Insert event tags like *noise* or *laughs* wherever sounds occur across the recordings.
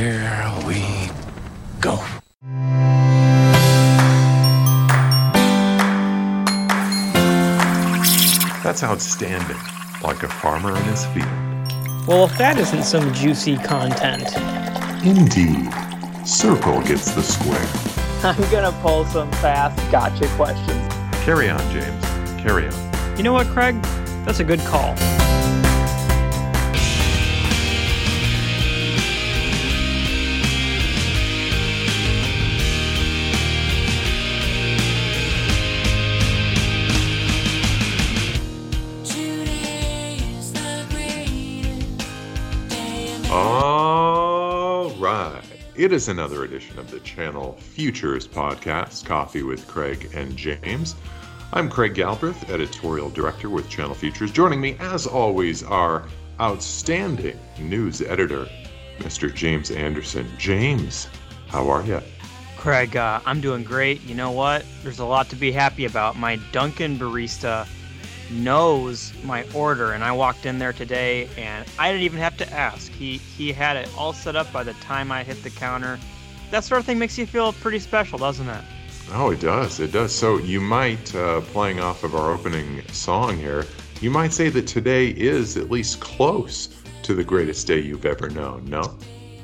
Here we go. That's outstanding, like a farmer in his field. Well, if that isn't some juicy content, Indeed. Circle gets the square. I'm gonna pull some fast gotcha questions. Carry on, James. Carry on. You know what, Craig? That's a good call. It is another edition of the Channel Futures podcast, Coffee with Craig and James. I'm Craig Galbraith, editorial director with Channel Futures. Joining me, as always, our outstanding news editor, Mr. James Anderson. James, how are you? Craig, uh, I'm doing great. You know what? There's a lot to be happy about. My Dunkin' barista knows my order, and I walked in there today, and I didn't even have to ask. He he had it all set up by the time I hit the counter. That sort of thing makes you feel pretty special, doesn't it? Oh, it does. It does. So you might, uh, playing off of our opening song here, you might say that today is at least close to the greatest day you've ever known. No?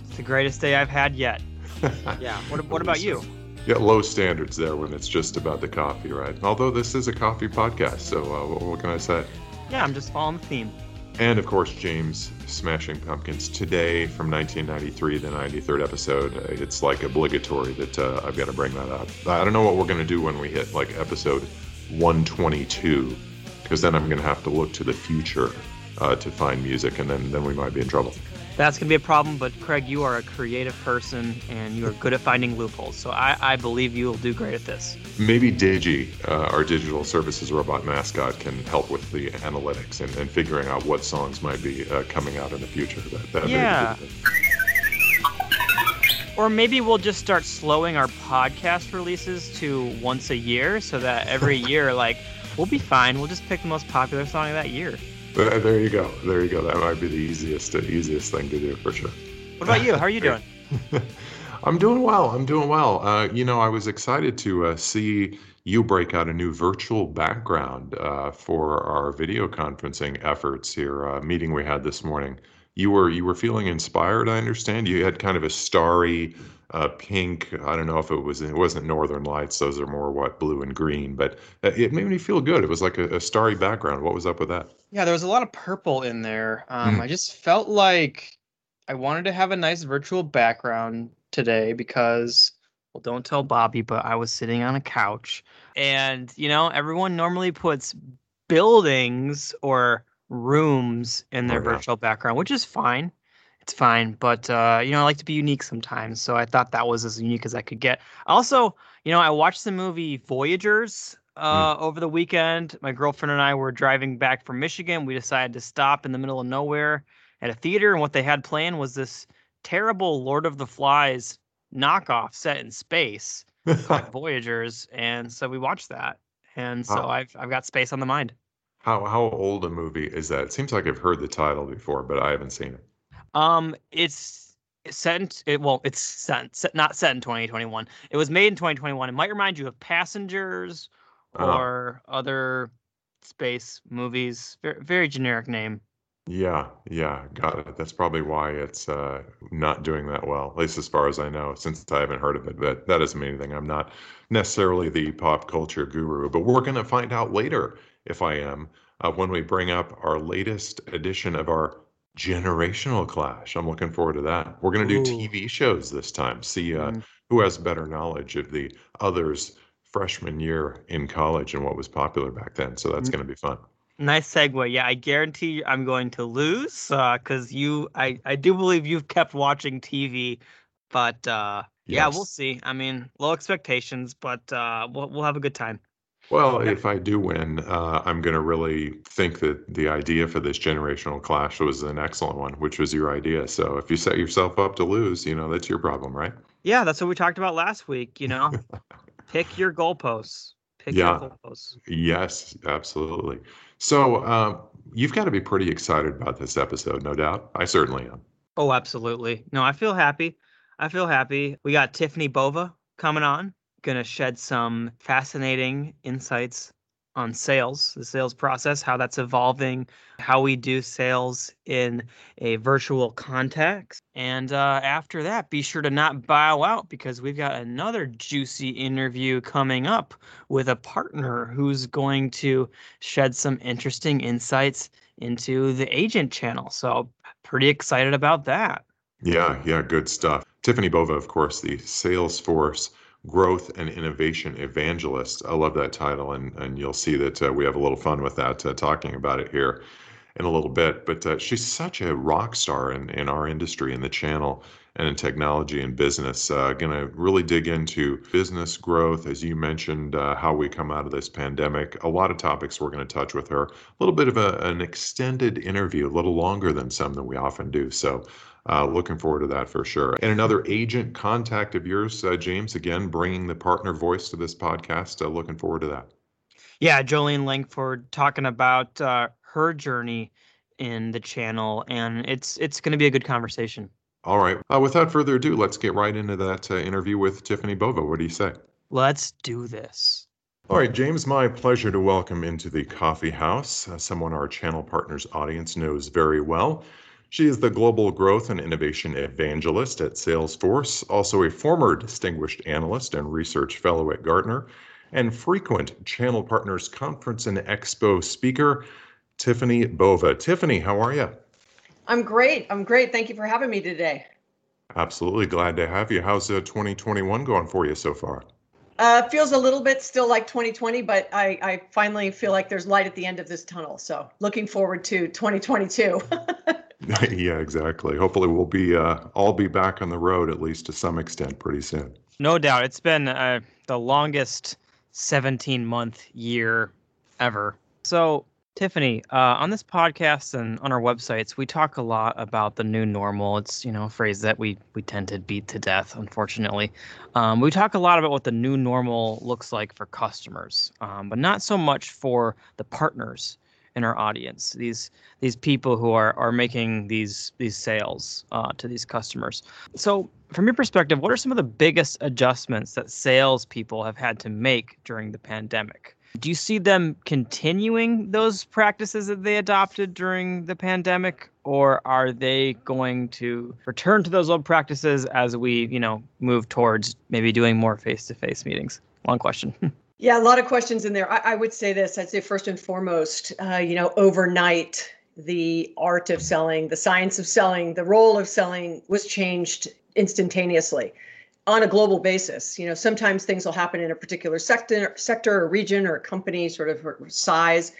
It's the greatest day I've had yet. *laughs* Yeah. What, what about you? Yeah, low standards there when it's just about the coffee, right? Although this is a coffee podcast, so uh, what, what can I say? Yeah, I'm just following the theme. And of course, James Smashing Pumpkins today from 1993, the 93rd episode. Uh, It's like obligatory that uh, I've got to bring that up. I don't know what we're going to do when we hit like episode 122, because then I'm going to have to look to the future uh, to find music, and then, then we might be in trouble. That's going to be a problem, but Craig, you are a creative person and you are good at finding loopholes. So I, I believe you will do great at this. Maybe Digi, uh, our digital services robot mascot, can help with the analytics and, and figuring out what songs might be uh, coming out in the future. That, that Yeah. Or maybe we'll just start slowing our podcast releases to once a year so that every *laughs* year, like, we'll be fine. We'll just pick the most popular song of that year. There, you go. There you go. That might be the easiest, uh, easiest thing to do for sure. What about you? How are you doing? *laughs* I'm doing well. I'm doing well. Uh, you know, I was excited to uh, see you break out a new virtual background uh, for our video conferencing efforts here. Uh, meeting we had this morning. You were you were feeling inspired. I understand. You had kind of a starry uh, pink. I don't know if it was it wasn't Northern Lights. Those are more what blue and green. But uh, it made me feel good. It was like a, a starry background. What was up with that? Yeah, there was a lot of purple in there. Um, Mm. I just felt like I wanted to have a nice virtual background today because, well, don't tell Bobby, but I was sitting on a couch. And, you know, everyone normally puts buildings or rooms in their Oh, yeah. virtual background, which is fine. It's fine. But, uh, you know, I like to be unique sometimes. So I thought that was as unique as I could get. Also, you know, I watched the movie Voyagers uh, over the weekend. My girlfriend and I were driving back from Michigan. We decided to stop in the middle of nowhere at a theater, and what they had planned was this terrible Lord of the Flies knockoff set in space called *laughs* Voyagers, and so we watched that. And so Oh. I've I've got space on the mind. How how old a movie is that? It seems like I've heard the title before, but I haven't seen it. Um, it's set it well, it's sent, set not set in 2021. It was made in 2021. It might remind you of Passengers Oh. or other space movies. Very, very generic name. Yeah, yeah, got it. That's probably why it's uh, not doing that well, at least as far as I know, since I haven't heard of it. But that doesn't mean anything. I'm not necessarily the pop culture guru, but we're going to find out later if I am uh, when we bring up our latest edition of our generational clash. I'm looking forward to that. We're going to do Ooh. TV shows this time, see uh, Mm. who has better knowledge of the others' freshman year in college and what was popular back then. So that's Mm. going to be fun. Nice segue. Yeah, I guarantee I'm going to lose because you, I, I do believe you've kept watching TV, but uh, yeah, we'll see. I mean, low expectations, but uh, we'll we'll have a good time. Well, if I do win, uh, I'm going to really think that the idea for this generational clash was an excellent one, which was your idea. So if you set yourself up to lose, you know, that's your problem, right? Yeah, that's what we talked about last week. You know, *laughs* pick your goalposts. Pick Yeah. your goalposts. Yes, absolutely. So uh, you've got to be pretty excited about this episode, no doubt. I certainly am. Oh, absolutely. No, I feel happy. I feel happy. We got Tiffani Bova coming on, going to shed some fascinating insights on sales, the sales process, how that's evolving, how we do sales in a virtual context. And uh, after that, be sure to not bow out because we've got another juicy interview coming up with a partner who's going to shed some interesting insights into the agent channel. So, pretty excited about that. Yeah, yeah, good stuff. Tiffani Bova, of course, the Salesforce growth and innovation evangelist. I love that title, and and you'll see that uh, we have a little fun with that, uh, talking about it here in a little bit. But uh, she's such a rock star in in our industry, in the channel, and in technology and business. Uh, going to really dig into business growth, as you mentioned, uh, how we come out of this pandemic. A lot of topics we're going to touch with her. A little bit of a, an extended interview, a little longer than some that we often do. So uh, looking forward to that for sure. And another agent contact of yours, uh, James, again, bringing the partner voice to this podcast. Uh, looking forward to that. Yeah, Jolene Langford talking about uh, her journey in the channel, and it's it's going to be a good conversation. All right. Uh, without further ado, let's get right into that uh, interview with Tiffani Bova. What do you say? Let's do this. All right, James, my pleasure to welcome into the coffee house someone our channel partners audience knows very well. She is the Global Growth and Innovation Evangelist at Salesforce, also a former Distinguished Analyst and Research Fellow at Gartner, and frequent Channel Partners Conference and Expo speaker, Tiffani Bova. Tiffani, how are you? I'm great. I'm great. Thank you for having me today. Absolutely glad to have you. How's uh, 2021 going for you so far? Uh, feels a little bit still like 2020, but I, I finally feel like there's light at the end of this tunnel. So looking forward to 2022. *laughs* *laughs* yeah, exactly. Hopefully, we'll be uh, all be back on the road at least to some extent pretty soon. No doubt, it's been uh, the longest 17 month year ever. So, Tiffani, uh, on this podcast and on our websites, we talk a lot about the new normal. It's you know a phrase that we we tend to beat to death, unfortunately. Um, we talk a lot about what the new normal looks like for customers, um, but not so much for the partners in our audience. These these people who are are making these these sales uh, to these customers. So, from your perspective, what are some of the biggest adjustments that salespeople have had to make during the pandemic? Do you see them continuing those practices that they adopted during the pandemic, or are they going to return to those old practices as we, you know, move towards maybe doing more face-to-face meetings? Long question. *laughs* Yeah, a lot of questions in there. I, I would say this. I'd say first and foremost, uh, you know, overnight, the art of selling, the science of selling, the role of selling was changed instantaneously on a global basis. You know, sometimes things will happen in a particular sector, sector or region or company sort of size,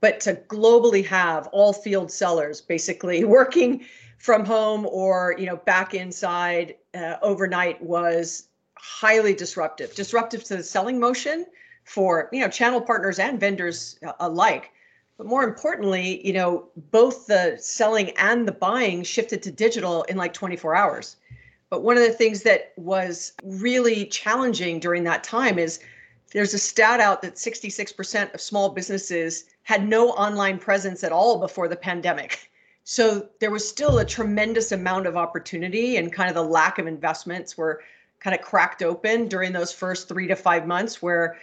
but to globally have all field sellers basically *laughs* working from home or you know back inside uh, overnight was highly disruptive disruptive to the selling motion for you know channel partners and vendors uh, alike. But more importantly you know both the selling and the buying shifted to digital in like 24 hours. But one of the things that was really challenging during that time is there's a stat out that 66% of small businesses had no online presence at all before the pandemic. So there was still a tremendous amount of opportunity and kind of the lack of investments were kind of cracked open during those first three to five months where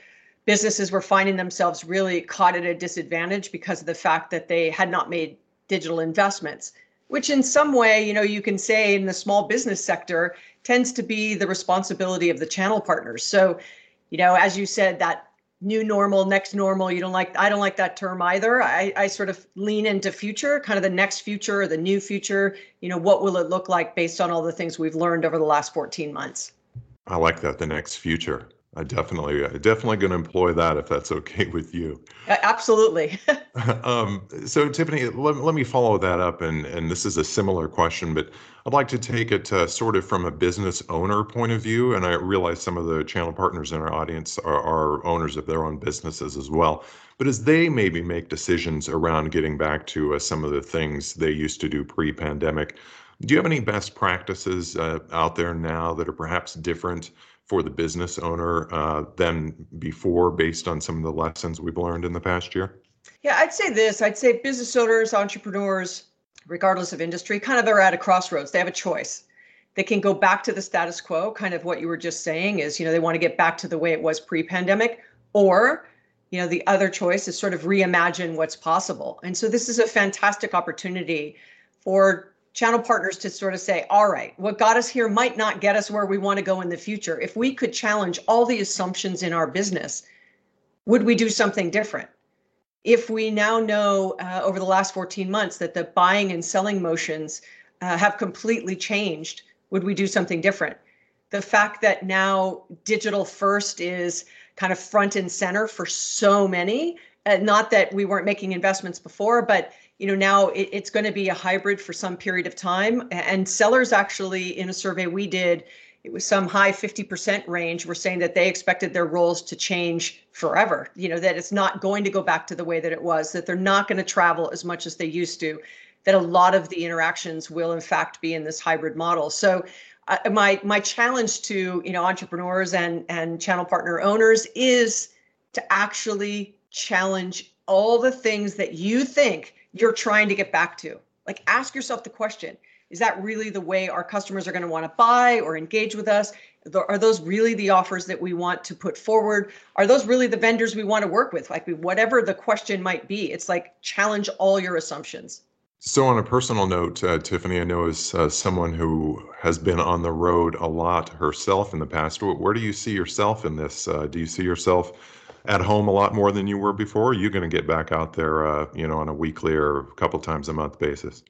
businesses were finding themselves really caught at a disadvantage because of the fact that they had not made digital investments which in some way you know you can say in the small business sector tends to be the responsibility of the channel partners. So you know as you said that new normal next normal you don't like i don't like that term either. I, I sort of lean into future kind of the next future or the new future. You know what will it look like based on all the things we've learned over the last 14 months? I like that the next future I definitely, definitely going to employ that if that's okay with you. Absolutely. *laughs* um, so, Tiffani, let, let me follow that up, and and this is a similar question, but I'd like to take it uh, sort of from a business owner point of view, and I realize some of the channel partners in our audience are, are owners of their own businesses as well. But as they maybe make decisions around getting back to uh, some of the things they used to do pre-pandemic, do you have any best practices uh, out there now that are perhaps different? For the business owner uh, than before based on some of the lessons we've learned in the past year? Yeah, I'd say this. I'd say business owners, entrepreneurs, regardless of industry, kind of are at a crossroads. They have a choice. They can go back to the status quo, kind of what you were just saying is, you know, they want to get back to the way it was pre-pandemic, or you know, the other choice is sort of reimagine what's possible. And so this is a fantastic opportunity for channel partners to sort of say, all right, what got us here might not get us where we want to go in the future. If we could challenge all the assumptions in our business, would we do something different? If we now know uh, over the last 14 months that the buying and selling motions uh, have completely changed, would we do something different? The fact that now digital first is kind of front and center for so many. Uh, not that we weren't making investments before, but you know now it, it's going to be a hybrid for some period of time. And sellers actually, in a survey we did, it was some high 50% range were saying that they expected their roles to change forever you know that it's not going to go back to the way that it was that they're not going to travel as much as they used to that a lot of the interactions will in fact be in this hybrid model so uh, my my challenge to you know entrepreneurs and and channel partner owners is to actually challenge all the things that you think you're trying to get back to. Like ask yourself the question is that really the way our customers are going to want to buy or engage with us? Are those really the offers that we want to put forward? Are those really the vendors we want to work with? Like whatever the question might be it's like challenge all your assumptions. So, on a personal note, uh, Tiffani, I know as uh, someone who has been on the road a lot herself in the past, where do you see yourself in this? Uh, do you see yourself at home a lot more than you were before? you're going to get back out there, uh, you know, on a weekly or a couple times a month basis?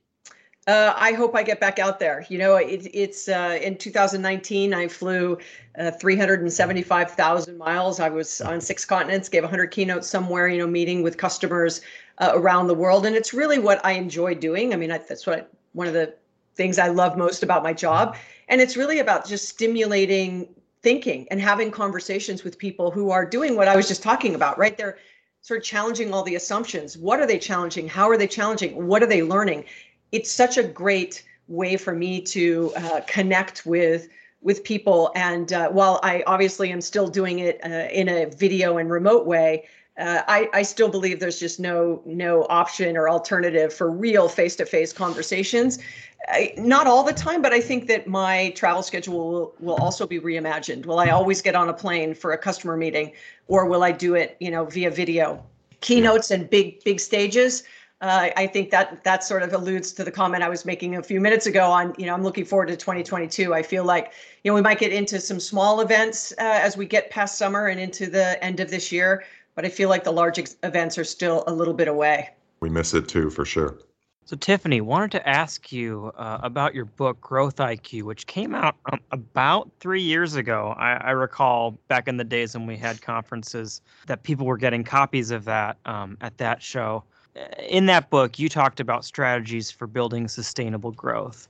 Uh, I hope I get back out there. You know, it, it's uh, in 2019. I flew uh, 375,000 miles. I was on six continents, gave 100 keynotes somewhere. You know, meeting with customers uh, around the world. And it's really what I enjoy doing. I mean, I, that's what one of the things I love most about my job. And it's really about just stimulating thinking and having conversations with people who are doing what I was just talking about, right? They're sort of challenging all the assumptions. What are they challenging? How are they challenging? What are they learning? It's such a great way for me to uh, connect with with people. And uh, while I obviously am still doing it uh, in a video and remote way, uh, I, I still believe there's just no no option or alternative for real face-to-face conversations. I, not all the time, but I think that my travel schedule will, will also be reimagined. Will I always get on a plane for a customer meeting, or will I do it, you know, via video? Keynotes and big big stages. Uh, I think that that sort of alludes to the comment I was making a few minutes ago on, you know, I'm looking forward to 2022. I feel like, you know, we might get into some small events uh, as we get past summer and into the end of this year but I feel like the large ex- events are still a little bit away. We miss it too, for sure. So, Tiffani, wanted to ask you uh, about your book, Growth IQ, which came out um, about three years ago. I, I, recall back in the days when we had conferences that people were getting copies of that um, at that show. Uh, in that book, you talked about strategies for building sustainable growth,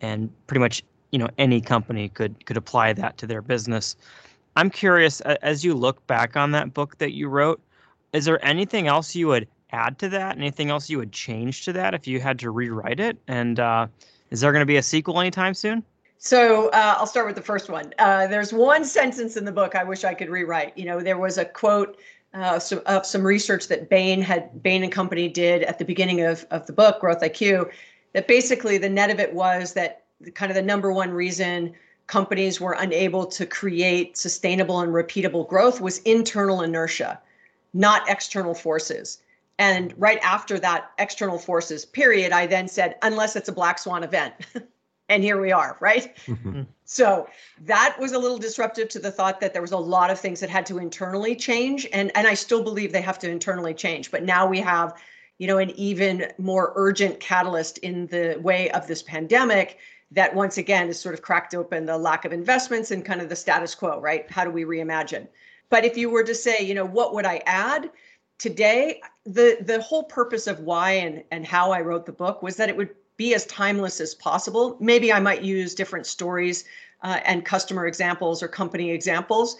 and pretty much you know any company could could apply that to their business. I'm curious, as you look back on that book that you wrote, is there anything else you would add to that? Anything else you would change to that if you had to rewrite it? And uh, is there going to be a sequel anytime soon? So uh, I'll start with the first one. Uh, there's one sentence in the book I wish I could rewrite. You know, there was a quote uh, some, of some research that Bain had Bain and Company did at the beginning of of the book Growth IQ, that basically the net of it was that kind of the number one reason companies were unable to create sustainable and repeatable growth was internal inertia, not external forces. And right after that external forces period, I then said, unless it's a black swan event. *laughs* and here we are, right? Mm-hmm. so that was a little disruptive to the thought that there was a lot of things that had to internally change. And, and I still believe they have to internally change. But now we have, you know, an even more urgent catalyst in the way of this pandemic that once again is sort of cracked open the lack of investments and kind of the status quo, right? How do we reimagine? But if you were to say, you know, what would I add today? The the whole purpose of why and and how I wrote the book was that it would be as timeless as possible. Maybe I might use different stories uh, and customer examples or company examples,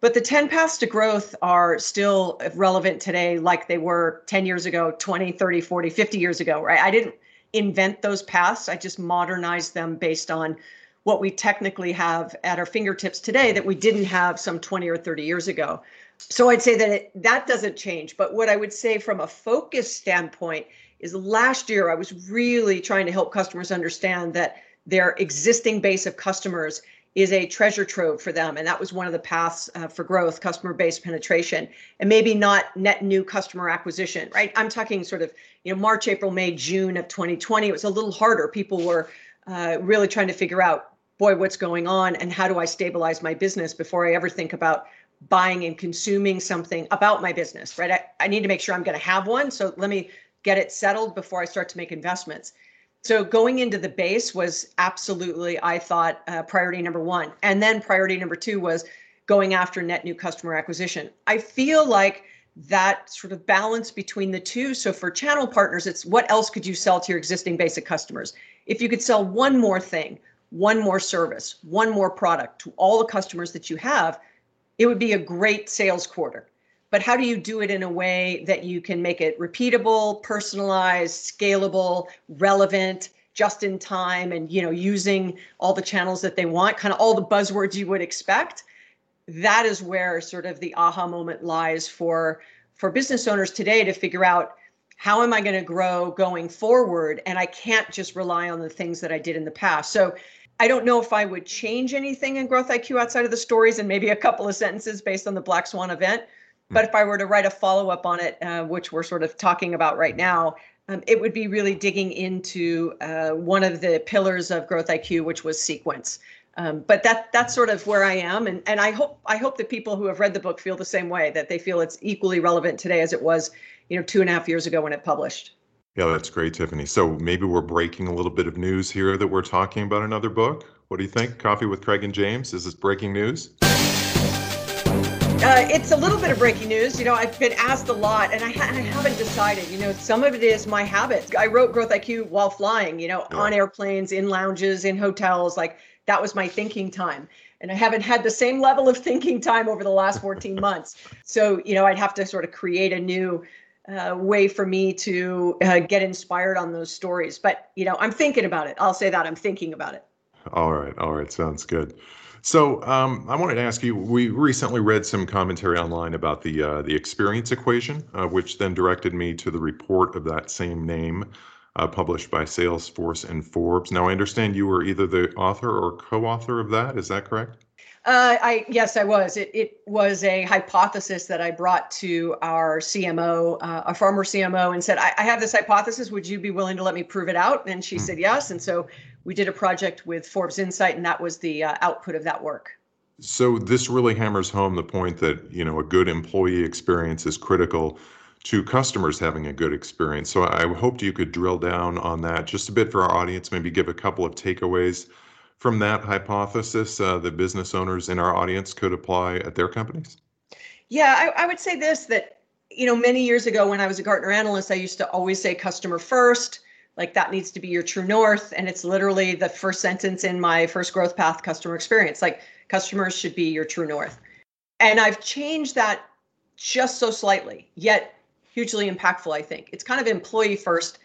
but the 10 paths to growth are still relevant today like they were 10 years ago, 20, 30, 40, 50 years ago, right? I didn't invent those paths. I just modernized them based on what we technically have at our fingertips today that we didn't have some 20 or 30 years ago. So I'd say that it, that doesn't change. But what I would say from a focus standpoint is last year I was really trying to help customers understand that their existing base of customers is a treasure trove for them. And that was one of the paths uh, for growth, customer base penetration, and maybe not net new customer acquisition, right? I'm talking sort of, you know, March, April, May, June of 2020. It was a little harder. People were uh, really trying to figure out, boy, what's going on and how do I stabilize my business before I ever think about buying and consuming something about my business, right? I, I need to make sure I'm going to have one. So let me get it settled before I start to make investments. So going into the base was absolutely, I thought, uh, priority number one. And then priority number two was going after net new customer acquisition. I feel like that sort of balance between the two. So for channel partners, it's what else could you sell to your existing basic customers? If you could sell one more thing, one more service, one more product to all the customers that you have, it would be a great sales quarter. But how do you do it in a way that you can make it repeatable personalized scalable relevant just in time and you know using all the channels that they want kind of all the buzzwords you would expect? That is where sort of the aha moment lies for for business owners today to figure out how am i going to grow going forward? And i can't just rely on the things that i did in the past. So I don't know if I would change anything in Growth IQ outside of the stories and maybe a couple of sentences based on the Black Swan event. But if I were to write a follow up on it, uh, which we're sort of talking about right now, um, it would be really digging into uh, one of the pillars of Growth IQ, which was sequence. Um, but that that's sort of where I am, and and I hope I hope that people who have read the book feel the same way that they feel it's equally relevant today as it was, you know, two and a half years ago when it published. Yeah, that's great, Tiffani. So maybe we're breaking a little bit of news here that we're talking about another book. What do you think? Coffee with Craig and James. Is this breaking news? Uh, it's a little bit of breaking news. You know, I've been asked a lot, and I, ha- I, haven't decided. You know, some of it is my habits. I wrote Growth IQ while flying. You know, yeah. on airplanes, in lounges, in hotels. Like that was my thinking time, and I haven't had the same level of thinking time over the last 14 *laughs* months. So, you know, I'd have to sort of create a new uh, way for me to uh, get inspired on those stories. But you know, I'm thinking about it. I'll say that I'm thinking about it. All right, all right, sounds good. So um, I wanted to ask you. We recently read some commentary online about the uh, the experience equation, uh, which then directed me to the report of that same name, uh, published by Salesforce and Forbes. Now I understand you were either the author or co-author of that. Is that correct? Uh, I yes, I was. It it was a hypothesis that I brought to our CMO, uh, our former CMO, and said, I, I, have this hypothesis. Would you be willing to let me prove it out?" And she mm. said yes. And so we did a project with Forbes Insight, and that was the uh, output of that work. So this really hammers home the point that you know a good employee experience is critical to customers having a good experience. So I hoped you could drill down on that just a bit for our audience, maybe give a couple of takeaways from that hypothesis uh, that business owners in our audience could apply at their companies? Yeah, I, I would say this that, you know, many years ago when I was a Gartner analyst, I used to always say customer first, like that needs to be your true north. And it's literally the first sentence in my first growth path customer experience. Like customers should be your true north. And I've changed that just so slightly, yet hugely impactful, I think. It's kind of employee first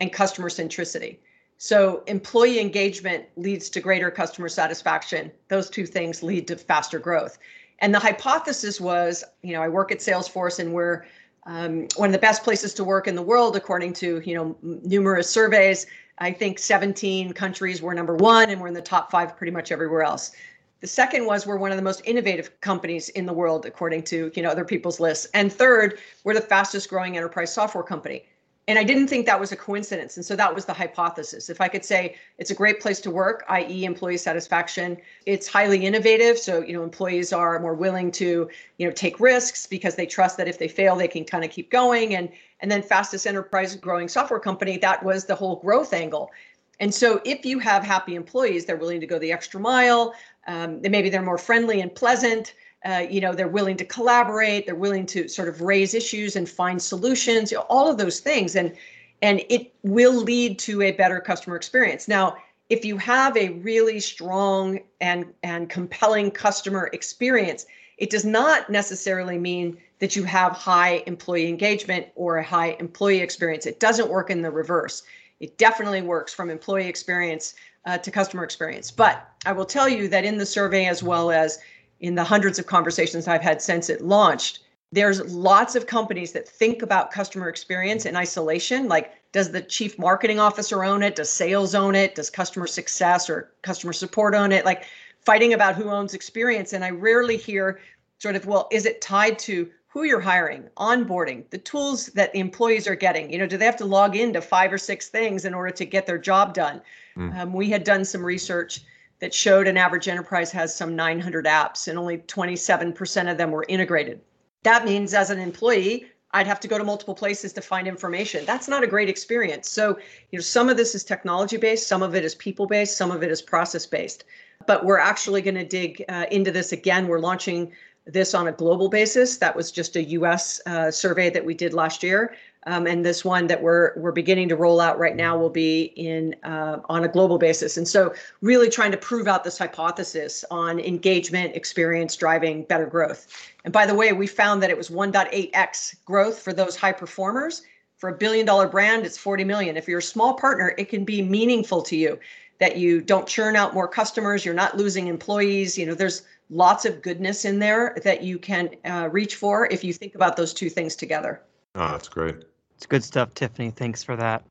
and customer centricity. So employee engagement leads to greater customer satisfaction. Those two things lead to faster growth. And the hypothesis was, you know, I work at Salesforce and we're um, one of the best places to work in the world, according to, you know, numerous surveys. I think 17 countries were number one and we're in the top five pretty much everywhere else. The second was we're one of the most innovative companies in the world, according to, you know, other people's lists. And third, we're the fastest growing enterprise software company and I didn't think that was a coincidence. And so that was the hypothesis. If I could say it's a great place to work, i.e., employee satisfaction, it's highly innovative. So, you know, employees are more willing to, you know, take risks because they trust that if they fail, they can kind of keep going. And and then fastest enterprise growing software company, that was the whole growth angle. And so if you have happy employees, they're willing to go the extra mile. Um, maybe they're more friendly and pleasant uh, you know they're willing to collaborate they're willing to sort of raise issues and find solutions you know, all of those things. And and it will lead to a better customer experience. Now if you have a really strong and and compelling customer experience it does not necessarily mean that you have high employee engagement or a high employee experience. It doesn't work in the reverse. It definitely works from employee experience uh, to customer experience. But i will tell you that in the survey as well as in the hundreds of conversations I've had since it launched, there's lots of companies that think about customer experience in isolation like does the chief marketing officer own it? Does sales own it? Does customer success or customer support own it? Like fighting about who owns experience and i rarely hear sort of well is it tied to who you're hiring onboarding the tools that the employees are getting? You know do they have to log into five or six things in order to get their job done? Mm. um, we had done some research that showed an average enterprise has some 900 apps and only 27% of them were integrated that means as an employee, I'd have to go to multiple places to find information. That's not a great experience. So, you know, some of this is technology based, some of it is people based, some of it is process based. But we're actually going to dig uh, into this again. We're launching this on a global basis. That was just a US uh, survey that we did last year. Um, and this one that we're we're beginning to roll out right now will be in uh, on a global basis. And so, really trying to prove out this hypothesis on engagement experience driving better growth. And by the way, we found that it was 1.8x growth for those high performers. For a billion dollar brand, it's 40 million. If you're a small partner, it can be meaningful to you that you don't churn out more customers, you're not losing employees. You know, there's lots of goodness in there that you can uh, reach for if you think about those two things together. Oh, that's great. It's good stuff, Tiffani. Thanks for that.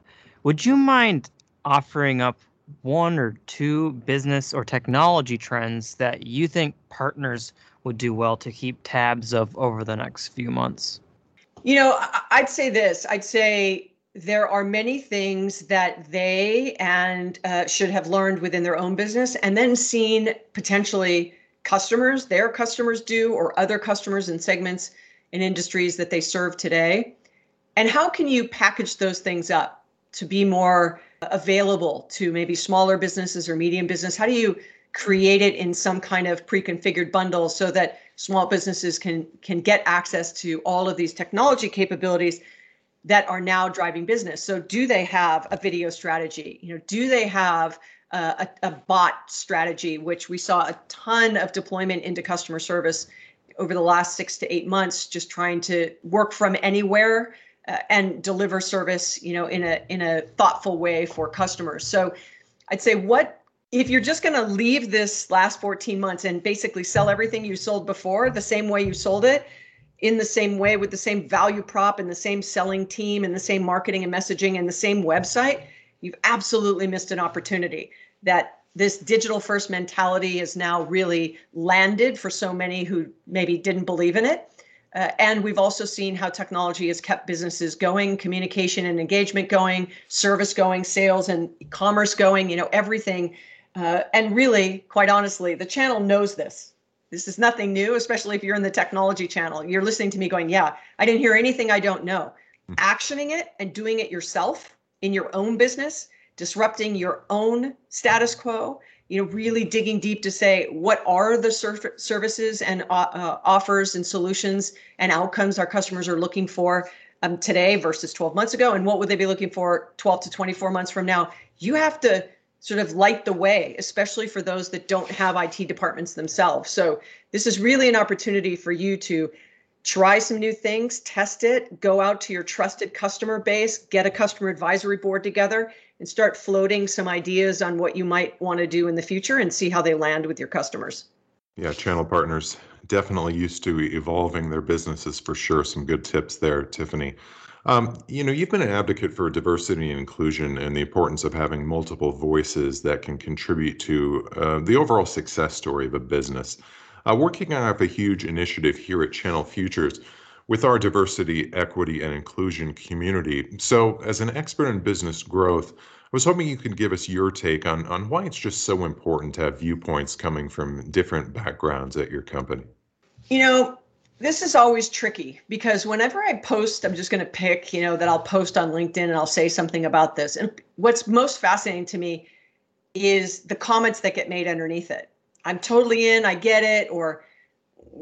Would you mind offering up one or two business or technology trends that you think partners would do well to keep tabs of over the next few months? You know, I'd say this. I'd say there are many things that they and uh, should have learned within their own business and then seen potentially customers, their customers do, or other customers and segments in industries that they serve today and how can you package those things up to be more available to maybe smaller businesses or medium business? How do you create it in some kind of pre-configured bundle so that small businesses can can get access to all of these technology capabilities that are now driving business. So do they have a video strategy? You know, do they have a, a, bot strategy, which we saw a ton of deployment into customer service over the last six to eight months, just trying to work from anywhere uh, and deliver service, you know, in a in a thoughtful way for customers. So, I'd say what if you're just going to leave this last 14 months and basically sell everything you sold before the same way you sold it in the same way with the same value prop and the same selling team and the same marketing and messaging and the same website you've absolutely missed an opportunity that this digital first mentality is now really landed for so many who maybe didn't believe in it uh, and we've also seen how technology has kept businesses going, communication and engagement going, service going, sales and commerce going, you know, everything. Uh, and really, quite honestly, the channel knows this. This is nothing new, especially if you're in the technology channel. You're listening to me going, Yeah, I didn't hear anything I don't know. Mm-hmm. Actioning it and doing it yourself in your own business, disrupting your own status quo, you know really digging deep to say what are the services and uh, uh, offers and solutions and outcomes our customers are looking for um, today versus 12 months ago? And what would they be looking for 12 to 24 months from now? You have to sort of light the way especially for those that don't have IT departments themselves. So this is really an opportunity for you to try some new things test it go out to your trusted customer base get a customer advisory board together and start floating some ideas on what you might want to do in the future and see how they land with your customers. Yeah, channel partners definitely used to evolving their businesses for sure. Some good tips there, Tiffani. Um, you know, you've been an advocate for diversity and inclusion and the importance of having multiple voices that can contribute to uh, the overall success story of a business. Uh, we're kicking off a huge initiative here at Channel Futures with our diversity, equity, and inclusion community. So, as an expert in business growth, I was hoping you could give us your take on, on why it's just so important to have viewpoints coming from different backgrounds at your company. You know, this is always tricky because whenever I post, I'm just going to pick, you know, that I'll post on LinkedIn and I'll say something about this. And what's most fascinating to me is the comments that get made underneath it. I'm totally in, I get it, or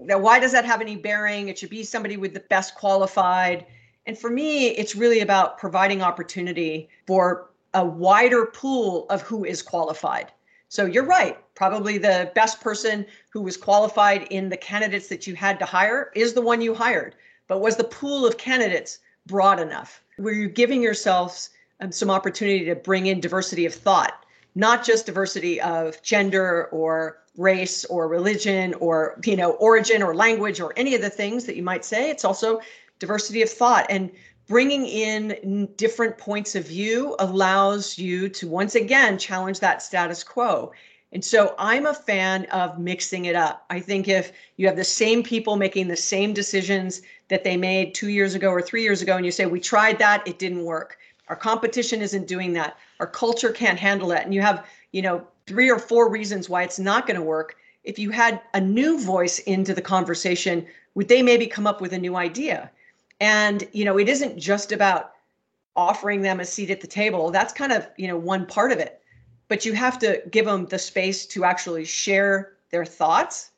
now why does that have any bearing? It should be somebody with the best qualified. And for me it's really about providing opportunity for a wider pool of who is qualified. So you're right. Probably the best person who was qualified in the candidates that you had to hire is the one you hired. But was the pool of candidates broad enough? Were you giving yourselves um, some opportunity to bring in diversity of thought not just diversity of gender or race or religion or you know origin or language or any of the things that you might say it's also diversity of thought. And bringing in different points of view allows you to once again challenge that status quo. And so i'm a fan of mixing it up. I think if you have the same people making the same decisions that they made two years ago or three years ago and you say we tried that it didn't work. Our competition isn't doing that. Our culture can't handle that and you have you know three or four reasons why it's not going to work. If you had a new voice into the conversation would they maybe come up with a new idea? And you know it isn't just about offering them a seat at the table. That's kind of you know one part of it. But you have to give them the space to actually share their thoughts.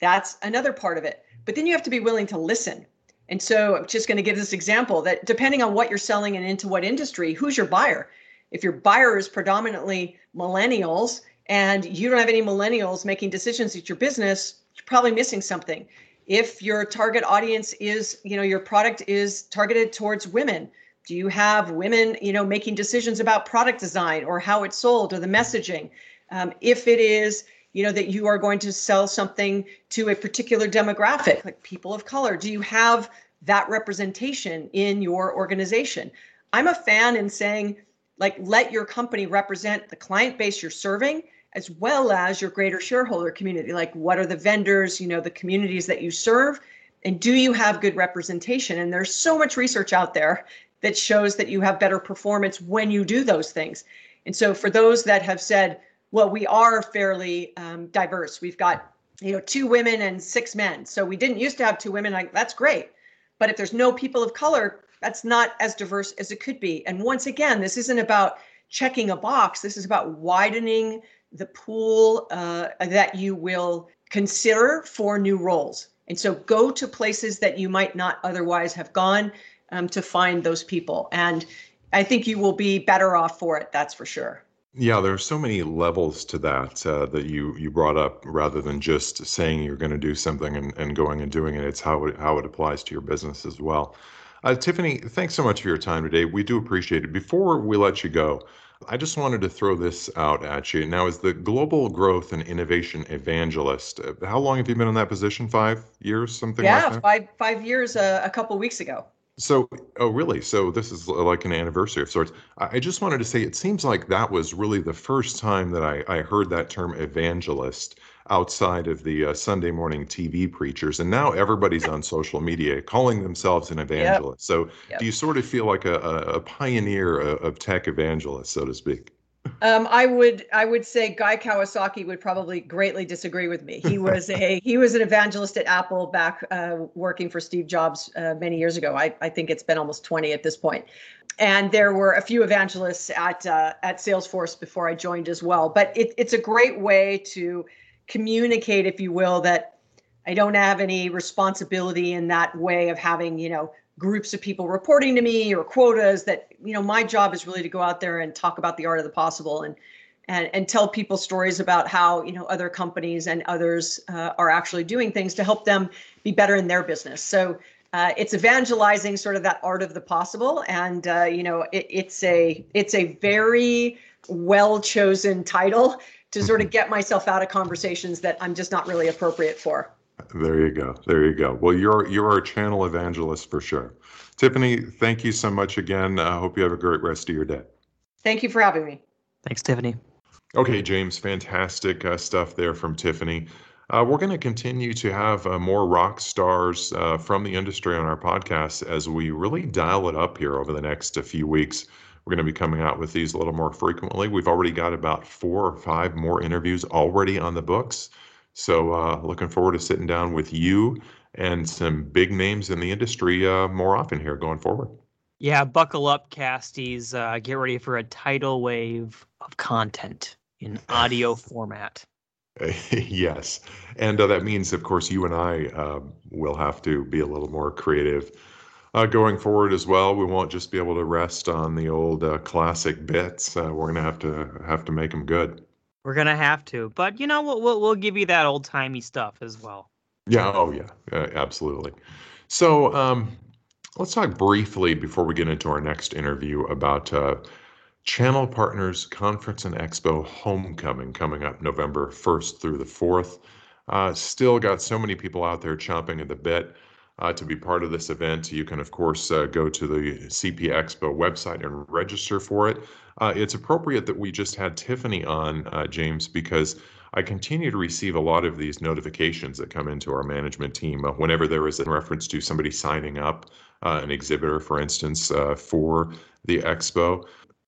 That's another part of it. But then you have to be willing to listen. And so i'm just going to give this example that depending on what you're selling and into what industry who's your buyer if your buyer is predominantly millennials and you don't have any millennials making decisions at your business, you're probably missing something. If your target audience is, you know, your product is targeted towards women, do you have women, you know, making decisions about product design or how it's sold or the messaging? Um, if it is, you know, that you are going to sell something to a particular demographic, like people of color, do you have that representation in your organization? I'm a fan in saying, like let your company represent the client base you're serving as well as your greater shareholder community. Like what are the vendors you know the communities that you serve and do you have good representation? And there's so much research out there that shows that you have better performance when you do those things. And so for those that have said well we are fairly um, diverse. We've got you know two women and six men. So we didn't used to have two women like that's great. But if there's no people of color that's not as diverse as it could be. And once again, this isn't about checking a box. This is about widening the pool uh, that you will consider for new roles. And so go to places that you might not otherwise have gone um, to find those people. And I think you will be better off for it. That's for sure. Yeah, there are so many levels to that uh, that you you brought up. Rather than just saying you're going to do something and, and going and doing it, it's how it how it applies to your business as well. Uh, Tiffani, thanks so much for your time today. We do appreciate it. Before we let you go, I just wanted to throw this out at you. Now, as the global growth and innovation evangelist, uh, how long have you been in that position? Five years, something yeah, like that? five five years uh, a couple weeks ago. So, oh, really? So, this is like an anniversary of sorts. I just wanted to say it seems like that was really the first time that I, I heard that term evangelist outside of the uh, Sunday morning TV preachers. And now everybody's on social media calling themselves an evangelist. Yep. So yep. do you sort of feel like a, a pioneer of tech evangelist, so to speak? Um, I would I would say Guy Kawasaki would probably greatly disagree with me. He was a *laughs* he was an evangelist at Apple back uh, working for Steve Jobs uh, many years ago. I, I think it's been almost 20 at this point. And there were a few evangelists at uh, at Salesforce before I joined as well. But it, it's a great way to communicate, if you will, that I don't have any responsibility in that way of having, you know, groups of people reporting to me or quotas that, you know, my job is really to go out there and talk about the art of the possible and and, and tell people stories about how you know other companies and others uh, are actually doing things to help them be better in their business. So uh, it's evangelizing sort of that art of the possible, and uh, you know it, it's a it's a very well chosen title to sort of get myself out of conversations that I'm just not really appropriate for. There you go. There you go. Well, you're you're a channel evangelist for sure. Tiffani, thank you so much again. I hope you have a great rest of your day. Thank you for having me. Thanks, Tiffani. Okay, James, fantastic uh, stuff there from Tiffani. Uh, we're going to continue to have uh, more rock stars uh, from the industry on our podcast as we really dial it up here over the next few weeks. We're going to be coming out with these a little more frequently. We've already got about four or five more interviews already on the books. So, uh, looking forward to sitting down with you and some big names in the industry uh, more often here going forward. Yeah, buckle up, casties. Uh, get ready for a tidal wave of content in audio *laughs* format. *laughs* yes. And uh, that means, of course, you and I uh, will have to be a little more creative uh, going forward as well. We won't just be able to rest on the old uh, classic bits. Uh, we're gonna have to have to make them good. We're gonna have to, but you know, we'll we'll, we'll give you that old timey stuff as well. Yeah. Oh yeah. absolutely. So um, let's talk briefly before we get into our next interview about uh, Channel Partners Conference and Expo Homecoming coming up November 1st through the 4th. Uh, still got so many people out there chomping at the bit uh, to be part of this event. You can, of course, uh, go to the CP Expo website and register for it. Uh, it's appropriate that we just had Tiffani on, uh, James, because I continue to receive a lot of these notifications that come into our management team uh, whenever there is a reference to somebody signing up, uh, an exhibitor, for instance, for the expo.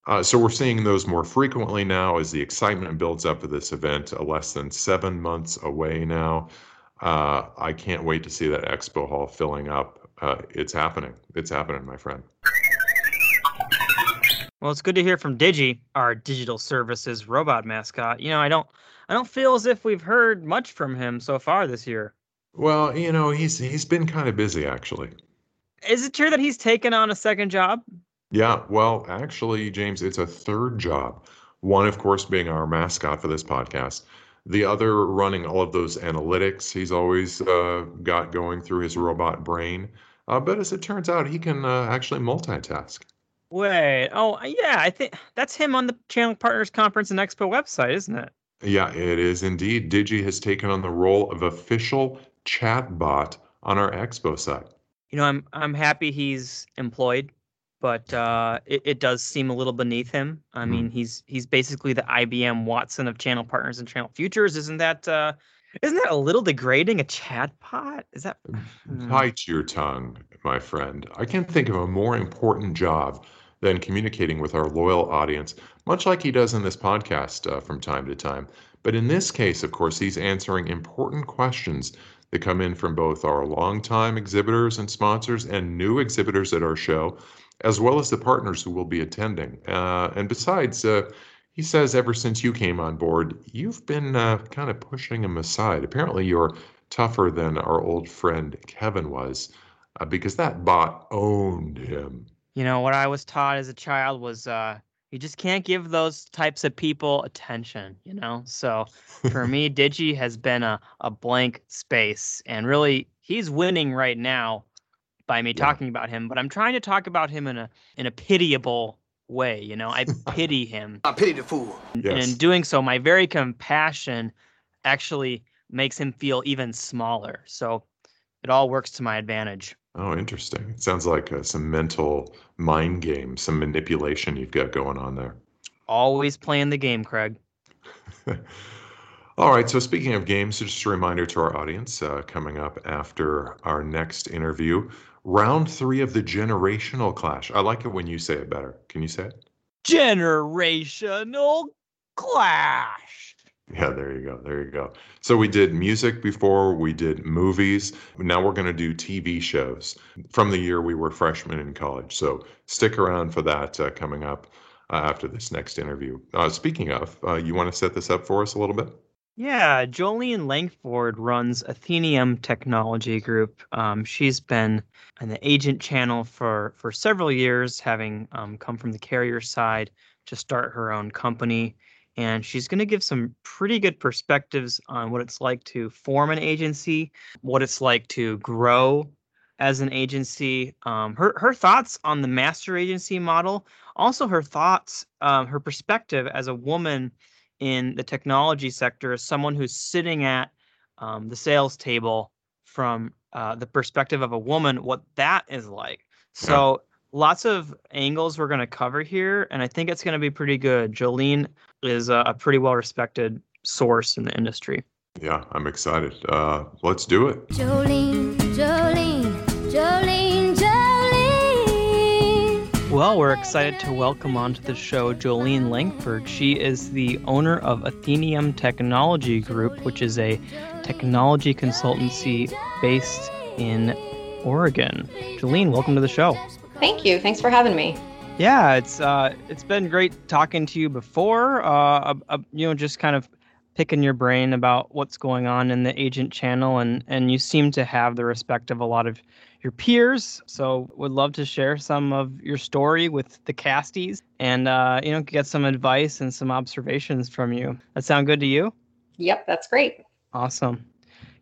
Uh, so we're seeing those more frequently now as the excitement builds up for this event. Uh, less than seven months away now. Uh, I can't wait to see that expo hall filling up. Uh, it's happening. It's happening, my friend. Well, it's good to hear from Digi, our digital services robot mascot. You know, I don't, I don't feel as if we've heard much from him so far this year. Well, you know, he's he's been kind of busy actually. Is it true that he's taken on a second job? Yeah, well, actually, James, it's a third job. One, of course, being our mascot for this podcast. The other, running all of those analytics he's always uh, got going through his robot brain. Uh, but as it turns out, he can uh, actually multitask. Wait, oh, yeah, I think that's him on the Channel Partners Conference and Expo website, isn't it? Yeah, it is indeed. Digi has taken on the role of official chatbot on our Expo site. You know, I'm I'm happy he's employed but uh, it, it, does seem a little beneath him. I mm. mean, he's he's basically the IBM Watson of channel partners and channel futures. Isn't that uh, isn't that a little degrading? A chatbot? Is that? Bite hmm. your tongue, my friend. I can't think of a more important job than communicating with our loyal audience, much like he does in this podcast uh, from time to time. But in this case, of course, he's answering important questions that come in from both our longtime exhibitors and sponsors and new exhibitors at our show as well as the partners who will be attending. Uh, and besides, uh, he says ever since you came on board, you've been uh, kind of pushing him aside. Apparently, you're tougher than our old friend Kevin was, uh, because that bot owned him. You know, what I was taught as a child was uh, you just can't give those types of people attention, you know? So for *laughs* me, Digi has been a, a blank space, and really, he's winning right now by me yeah. talking about him, but I'm trying to talk about him in a in a pitiable way. You know, I *laughs* pity him. I pity the fool. Yes. And in doing so, my very compassion actually makes him feel even smaller. So it all works to my advantage. Oh, interesting. It sounds like uh, some mental mind game, some manipulation you've got going on there. Always playing the game, Craig. *laughs* All right. So, speaking of games, just a reminder to our audience uh, coming up after our next interview, round three of the generational clash. I like it when you say it better. Can you say it? Generational clash. Yeah, there you go. There you go. So we did music before, we did movies. Now we're going to do TV shows from the year we were freshmen in college. So stick around for that uh, coming up uh, after this next interview. Uh, speaking of, uh, you want to set this up for us a little bit? Yeah, Jolene Langford runs Athenium Technology Group. Um, she's been in the agent channel for for several years, having um, come from the carrier side to start her own company. And she's going to give some pretty good perspectives on what it's like to form an agency, what it's like to grow as an agency, um, her her thoughts on the master agency model, also her thoughts, um, her perspective as a woman in the technology sector as someone who's sitting at um, the sales table from uh, the perspective of a woman, what that is like. So yeah. lots of angles we're going to cover here, and I think it's going to be pretty good. Jolene is a, a pretty well respected source in the industry. Yeah, I'm excited. Uh, let's do it. Jolene, Jolene, well, we're excited to welcome onto the show Jolene Langford. She is the owner of Athenium Technology Group, which is a technology consultancy based in Oregon. Jolene, welcome to the show. Thank you. Thanks for having me. Yeah, it's uh, it's been great talking to you before. Uh, uh, you know, just kind of picking your brain about what's going on in the agent channel, and and you seem to have the respect of a lot of your peers. So would love to share some of your story with the casties and uh, you know get some advice and some observations from you. That sound good to you? Yep, that's great. Awesome.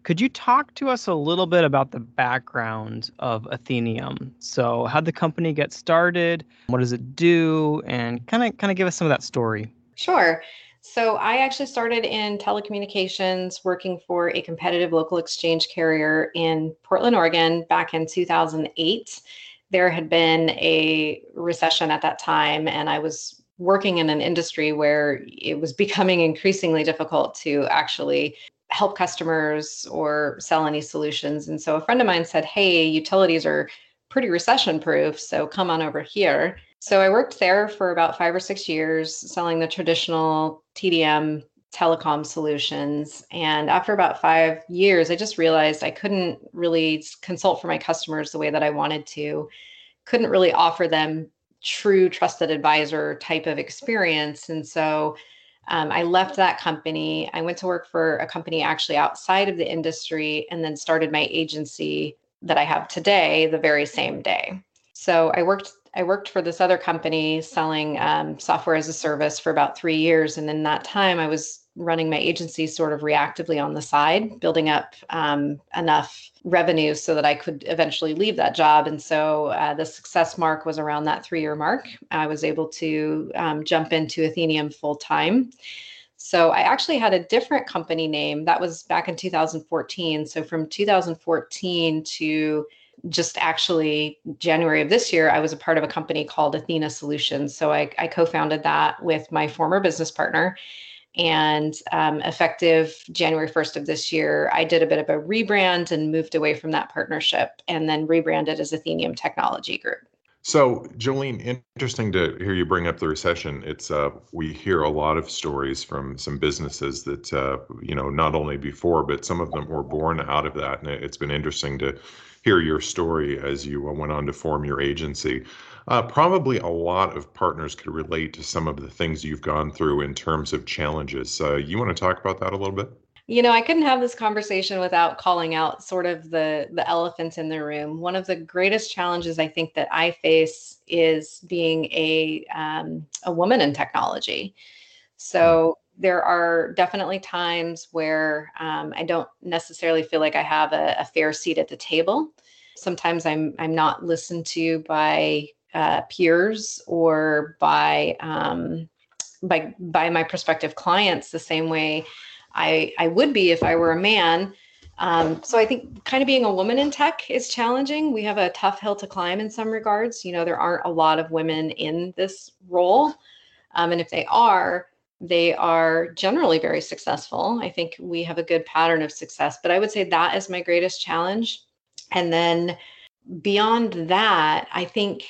Could you talk to us a little bit about the background of Athenium? So, how did the company get started? What does it do? And kind of kind of give us some of that story. Sure. So, I actually started in telecommunications working for a competitive local exchange carrier in Portland, Oregon back in 2008. There had been a recession at that time, and I was working in an industry where it was *laughs* becoming increasingly difficult to actually help customers or sell any solutions. And so a friend of mine said, Hey, utilities are pretty recession proof. So come on over here. So I worked there for about five or six years selling the traditional TDM telecom solutions. And after about five years, I just realized I couldn't really consult for my customers the way that I wanted to, couldn't really offer them true trusted advisor type of experience. And so um, I left that company. I went to work for a company actually outside of the industry and then started my agency that I have today the very same day. So I worked I worked for this other company selling um, software as a service for about three years, and in that time, I was running my agency sort of reactively on the side, building up um, enough revenue so that I could eventually leave that job. And so uh, the success mark was around that three year mark. I was able to um, jump into Athenium full time. So I actually had a different company name that was back in 2014. So from 2014 to just actually January of this year, I was a part of a company called Athena Solutions. So I, I co founded that with my former business partner. And um, effective January 1st of this year, I did a bit of a rebrand and moved away from that partnership and then rebranded as Athenium Technology Group. So, Jolene, interesting to hear you bring up the recession. It's uh, we hear a lot of stories from some businesses that uh, you know not only before, but some of them were born out of that, and it's been interesting to hear your story as you uh, went on to form your agency. Uh, probably a lot of partners could relate to some of the things you've gone through in terms of challenges. Uh, you want to talk about that a little bit? You know, I couldn't have this conversation without calling out sort of the the elephant in the room. One of the greatest challenges I think that I face is being a um, a woman in technology. So there are definitely times where um, I don't necessarily feel like I have a, a, fair seat at the table. Sometimes I'm I'm not listened to by uh, peers or by um, by by my prospective clients the same way I I would be if I were a man. Um, so I think kind of being a woman in tech is challenging. We have a tough hill to climb in some regards. You know, there aren't a lot of women in this role, um, and if they are, they are generally very successful. I think we have a good pattern of success, but I would say that is my greatest challenge. And then beyond that, I think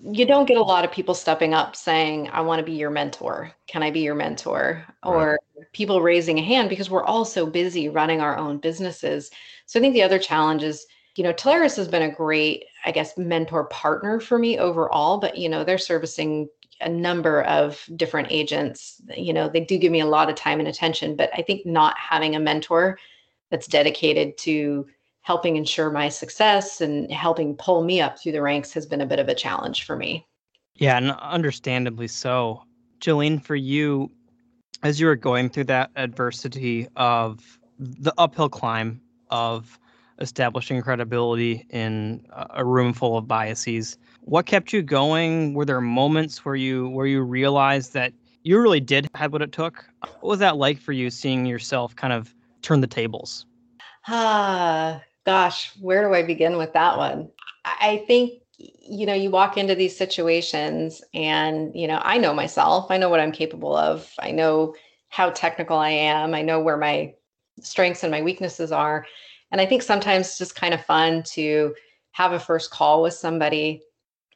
you don't get a lot of people stepping up saying, I want to be your mentor. Can I be your mentor? Right. Or people raising a hand because we're all so busy running our own businesses. So I think the other challenge is, you know, Telarus has been a great, I guess, mentor partner for me overall, but, you know, they're servicing a number of different agents. You know, they do give me a lot of time and attention, but I think not having a mentor that's dedicated to helping ensure my success and helping pull me up through the ranks has been a bit of a challenge for me. Yeah, and understandably so. Jolene, for you, as you were going through that adversity of the uphill climb of establishing credibility in a room full of biases, what kept you going? Were there moments where you where you realized that you really did have what it took? What was that like for you seeing yourself kind of turn the tables? Ah, *sighs* gosh, where do I begin with that one? I think you know, you walk into these situations and, you know, I know myself, I know what I'm capable of. I know how technical I am. I know where my strengths and my weaknesses are. And I think sometimes it's just kind of fun to have a first call with somebody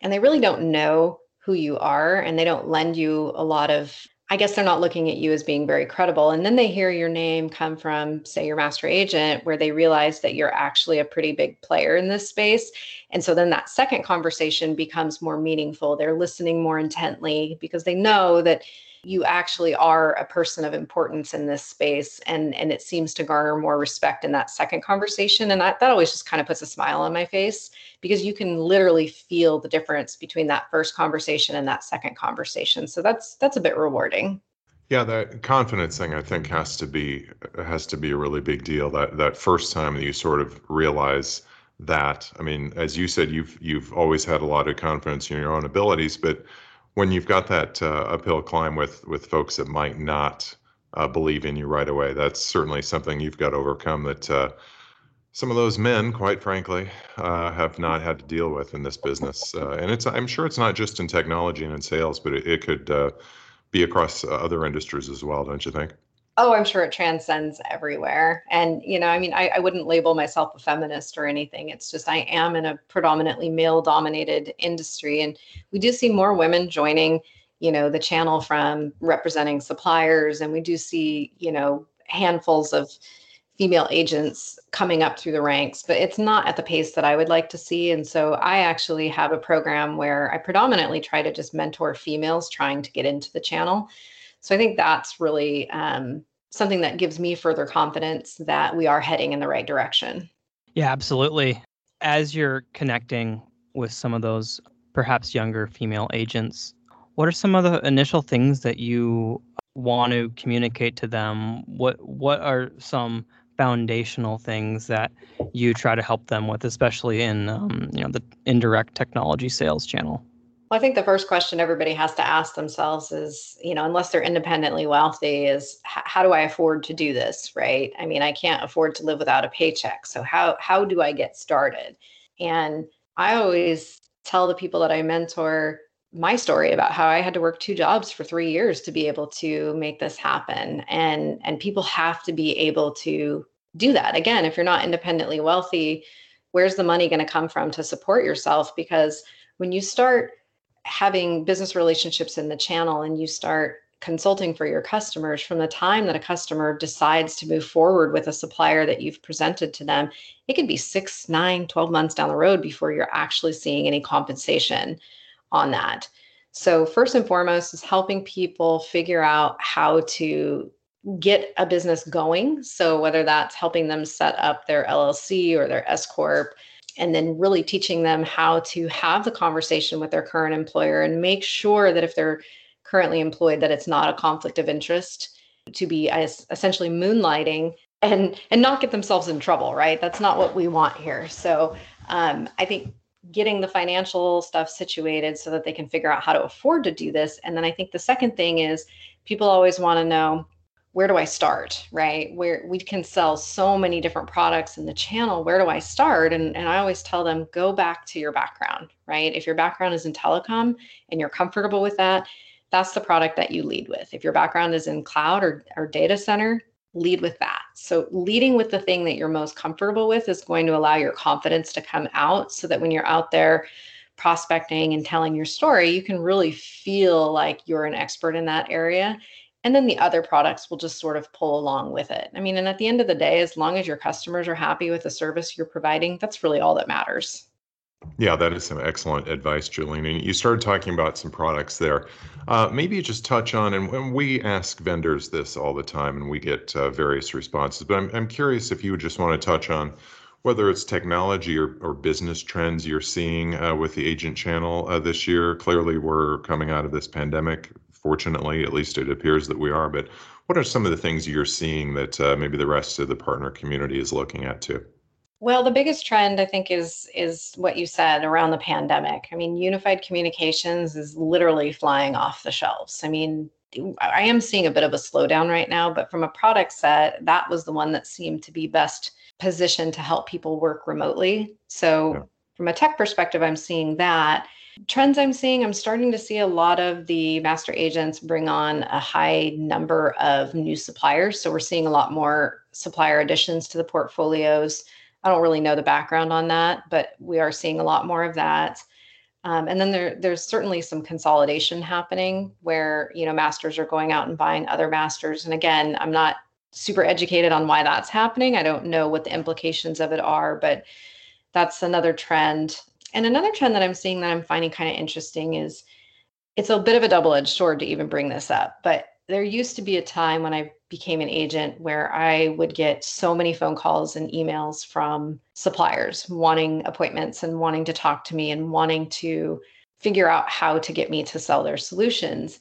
and they really don't know who you are and they don't lend you a lot of I guess they're not looking at you as being very credible. And then they hear your name come from, say, your master agent, where they realize that you're actually a pretty big player in this space. And so then that second conversation becomes more meaningful. They're listening more intently because they know that you actually are a person of importance in this space and and it seems to garner more respect in that second conversation and I, that always just kind of puts a smile on my face because you can literally feel the difference between that first conversation and that second conversation so that's that's a bit rewarding Yeah, that confidence thing I think has to be has to be a really big deal. That that first time that you sort of realize that. I mean, as you said, you've you've always had a lot of confidence in your own abilities, but when you've got that uh, uphill climb with with folks that might not uh, believe in you right away, that's certainly something you've got to overcome. That uh, some of those men, quite frankly, uh, have not had to deal with in this business. Uh, and it's I'm sure it's not just in technology and in sales, but it, it could uh, be across other industries as well, don't you think? Oh, I'm sure it transcends everywhere. And, you know, I mean, I, I wouldn't label myself a feminist or anything. It's just I am in a predominantly male dominated industry. And we do see more women joining, you know, the channel from representing suppliers. And we do see, you know, handfuls of female agents coming up through the ranks, but it's not at the pace that I would like to see. And so I actually have a program where I predominantly try to just mentor females trying to get into the channel. So I think that's really um, something that gives me further confidence that we are heading in the right direction. Yeah, absolutely. As you're connecting with some of those perhaps younger female agents, what are some of the initial things that you want to communicate to them? What what are some foundational things that you try to help them with, especially in um, you know the indirect technology sales channel? Well, I think the first question everybody has to ask themselves is, you know, unless they're independently wealthy, is how do I afford to do this, right? I mean, I can't afford to live without a paycheck. So how how do I get started? And I always tell the people that I mentor my story about how I had to work two jobs for 3 years to be able to make this happen. And and people have to be able to do that. Again, if you're not independently wealthy, where's the money going to come from to support yourself because when you start having business relationships in the channel and you start consulting for your customers from the time that a customer decides to move forward with a supplier that you've presented to them it could be six nine 12 months down the road before you're actually seeing any compensation on that. So first and foremost is helping people figure out how to get a business going. So whether that's helping them set up their llc or their s corp and then really teaching them how to have the conversation with their current employer and make sure that if they're currently employed that it's not a conflict of interest to be essentially moonlighting and and not get themselves in trouble right? That's not what we want here. So um, i think getting the financial stuff situated so that they can figure out how to afford to do this. And then i think the second thing is people always want to know where do I start? Right. Where we can sell so many different products in the channel. Where do I start? And, and I always tell them go back to your background, right? If your background is in telecom and you're comfortable with that, that's the product that you lead with. If your background is in cloud or, or data center, lead with that. So, leading with the thing that you're most comfortable with is going to allow your confidence to come out so that when you're out there prospecting and telling your story, you can really feel like you're an expert in that area and then the other products will just sort of pull along with it. I mean, and at the end of the day, as long as your customers are happy with the service you're providing, that's really all that matters. Yeah, that is some excellent advice, Jolene. And you started talking about some products there. Uh, maybe just touch on, and, and, we ask vendors this all the time, and we get uh, various responses. But I'm, I'm curious if you would just want to touch on whether it's technology or, or business trends you're seeing uh, with the agent channel uh, this year. Clearly, we're coming out of this pandemic fortunately, at least it appears that we are. But what are some of the things you're seeing that uh, maybe the rest of the partner community is looking at too? Well, the biggest trend I think is is what you said around the pandemic. I mean, unified communications is literally flying off the shelves. I mean, I am seeing a bit of a slowdown right now, but from a product set, that was the one that seemed to be best positioned to help people work remotely. So, yeah. from a tech perspective, I'm seeing that. Trends I'm seeing, I'm starting to see a lot of the master agents bring on a high number of new suppliers. So we're seeing a lot more supplier additions to the portfolios. I don't really know the background on that, but we are seeing a lot more of that. Um, and then there, there's certainly some consolidation happening where you know masters are going out and buying other masters. And again, I'm not super educated on why that's happening. I don't know what the implications of it are, but that's another trend and another trend that I'm seeing that I'm finding kind of interesting is it's a bit of a double edged sword to even bring this up, but there used to be a time when I became an agent where I would get so many phone calls and emails from suppliers wanting appointments and wanting to talk to me and wanting to figure out how to get me to sell their solutions.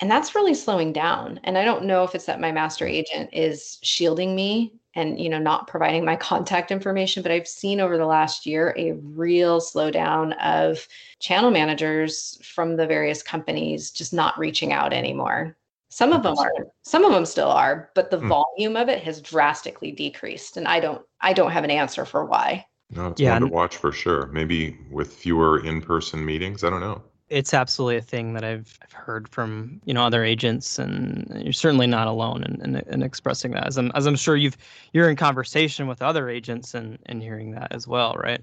and that's really slowing down. And I don't know if it's that my master agent is shielding me and you know not providing my *laughs* contact information but i've seen over the last year a real slowdown of channel managers from the various companies just not reaching out anymore. Some of them are some of them still are but the mm. volume of it has drastically decreased and i don't i don't have an answer for why. No it's yeah, one to watch for sure. Maybe with fewer in-person meetings? I don't know it's absolutely a thing that I've, I've heard from you know other agents, and you're certainly not alone in, in, in, expressing that. As I'm as I'm sure you've you're in conversation with other agents and and hearing that as well, right?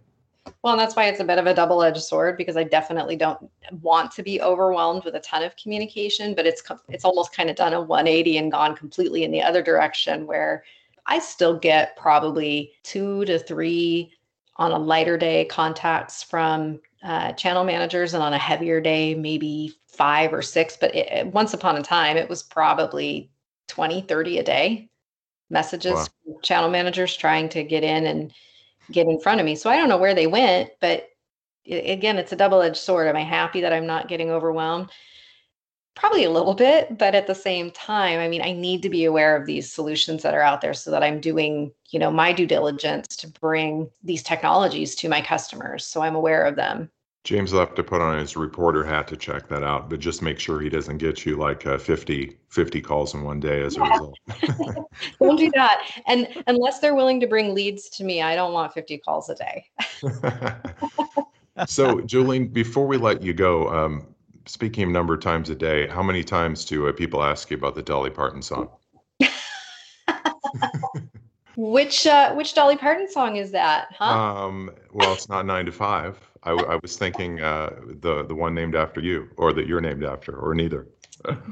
Well, and that's why it's a bit of a double-edged sword because I definitely don't want to be overwhelmed with a ton of communication, but it's it's almost kind of done a 180 and gone completely in the other direction where I still get probably two to three on a lighter day contacts from uh, channel managers, and on a heavier day, maybe five or six. But it, once upon a time, it was probably 20, 30 a day messages wow. channel managers trying to get in and get in front of me. So I don't know where they went, but again, it's a double edged sword. Am I happy that I'm not getting overwhelmed? Probably a little bit, but at the same time, I mean, I need to be aware of these solutions that are out there so that I'm doing, you know, my due diligence to bring these technologies to my customers so I'm aware of them. James will have to put on his reporter hat to check that out, but just make sure he doesn't get you like uh, 50, 50 calls in one day as a result. *laughs* don't do that. And unless they're willing to bring leads to me, I don't want 50 calls a day. *laughs* so, Jolene, before we let you go, um, speaking of number of times a day, how many times do uh, people ask you about the Dolly Parton song? *laughs* which uh, which Dolly Parton song is that? Huh? Um, well, it's not nine to five. I, I was thinking uh, the the one named after you, or that you're named after, or neither.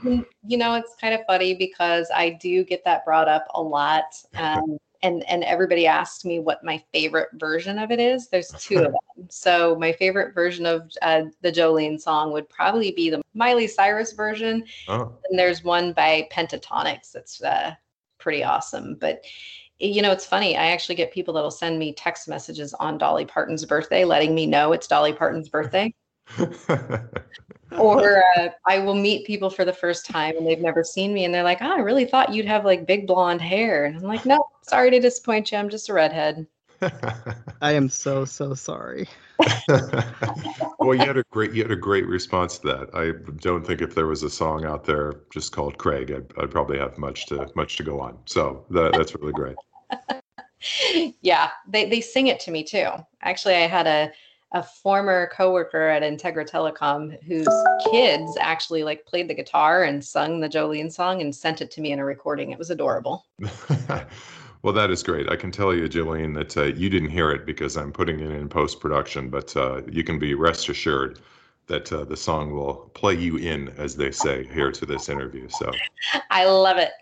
you know, it's kind of funny because I do get that brought up a lot, *laughs* um, and and everybody asks me what my favorite version of it is. There's two of *laughs* them. So my favorite version of uh, the Jolene song would probably be the Miley Cyrus version, oh. and there's one by Pentatonix that's uh, pretty awesome, but you know, it's funny. I actually get people that'll send me text messages on Dolly Parton's birthday, letting me know it's Dolly Parton's *laughs* birthday. *laughs* or uh, I will meet people for the first time and they've never seen me, and they're like, "Oh, I really thought you'd have like big blonde hair." And I'm like, "No, sorry to disappoint you. I'm just a redhead." I am so so sorry. *laughs* well, you had a great you had a great response to that. I don't think if there was a song out there just called Craig, I'd, I'd probably have much to much to go on. So that, that's really great. *laughs* yeah, they they sing it to me too. Actually, I had a a former coworker at Integra Telecom whose kids actually like played the guitar and sung the Jolene song and sent it to me in a recording. It was adorable. *laughs* Well, that is great. I can tell you, Jolene, that uh, you didn't hear it because I'm putting it in post production, but uh, you can be rest assured that uh, the song will play you in, as they say, here to this interview. So I love it.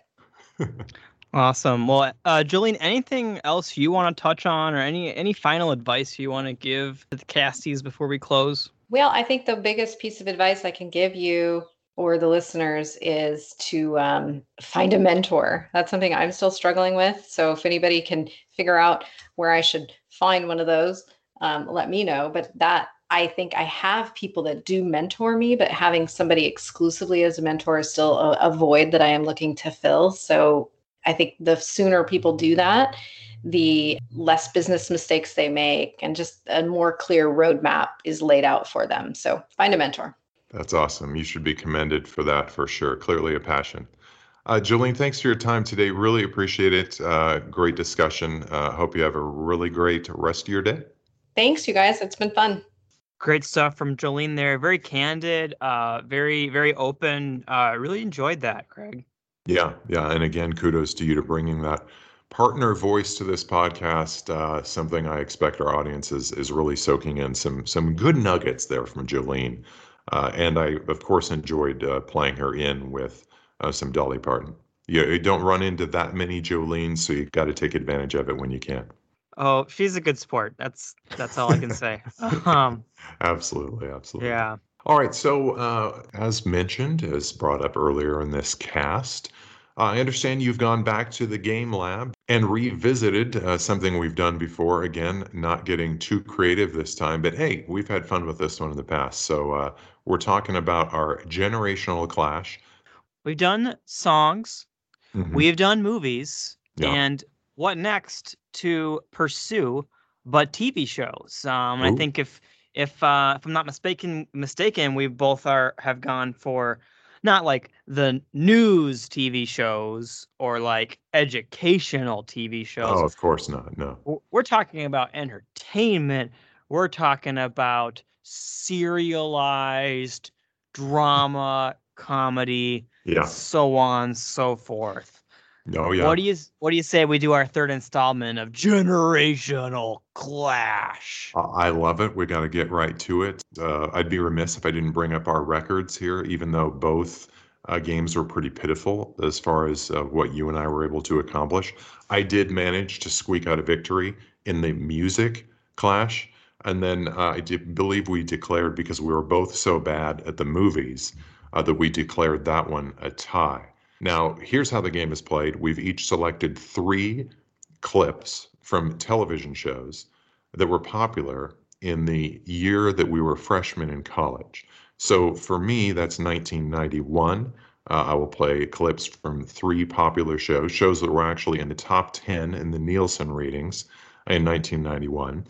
*laughs* awesome. Well, uh, Jolene, anything else you want to touch on, or any any final advice you want to give to the casties before we close? Well, I think the biggest piece of advice I can give you or the listeners is to um, find a mentor. That's something I'm still struggling with. So if anybody can figure out where I should find one of those, um, let me know. But that I think I have people that do mentor me, but having somebody exclusively as a mentor is still a, a void that I am looking to fill. So I think the sooner people do that, the less business mistakes they make and just a more clear roadmap is laid out for them. So find a mentor. That's awesome. You should be commended for that for sure. Clearly a passion. Uh, Jolene, thanks for your time today. Really appreciate it. Uh, great discussion. Uh, hope you have a really great rest of your day. Thanks, you guys. It's been fun. Great stuff from Jolene there. Very candid, uh, very, very open. I uh, really enjoyed that, Craig. Yeah, yeah. And again, kudos to you to bringing that partner voice to this podcast. Uh, something I expect our audience is, is really soaking in some some good nuggets there from Jolene. Uh, and I, of course, enjoyed uh, playing her in with uh, some Dolly Parton. You, you, don't run into that many Jolene's, so you got to take advantage of it when you can. Oh, she's a good sport. That's that's all I can say. *laughs* um, absolutely, absolutely. Yeah. All right. So, uh, as mentioned, as brought up earlier in this cast, I understand you've gone back to the game lab and revisited uh, something we've done before. Again, not getting too creative this time, but hey, we've had fun with this one in the past. So uh, we're talking about our generational clash. we've done songs, Mhm. we've done movies, Yeah. and what next to pursue but TV shows? Um, I think if if uh, if I'm not mistaken, mistaken, we both are have gone for not like the news TV shows or like educational TV shows. Oh, of course not. No. We're talking about entertainment. We're talking about serialized drama, comedy, Yeah. so on, so forth. Oh, yeah. What do you What do you say we do our third installment of generational clash? I love it. We got to get right to it. Uh, I'd be remiss if I didn't bring up our records here, even though both uh, games were pretty pitiful as far as uh, what you and I were able to accomplish. I did manage to squeak out a victory in the music clash. And then uh, I did believe we declared, because we were both so bad at the movies, uh, that we declared that one a tie. Now, here's how the game is played we've each selected three clips from television shows that were popular in the year that we were freshmen in college. So for me, that's 1991. Uh, I will play clips from three popular shows, shows that were actually in the top 10 in the Nielsen ratings in 1991.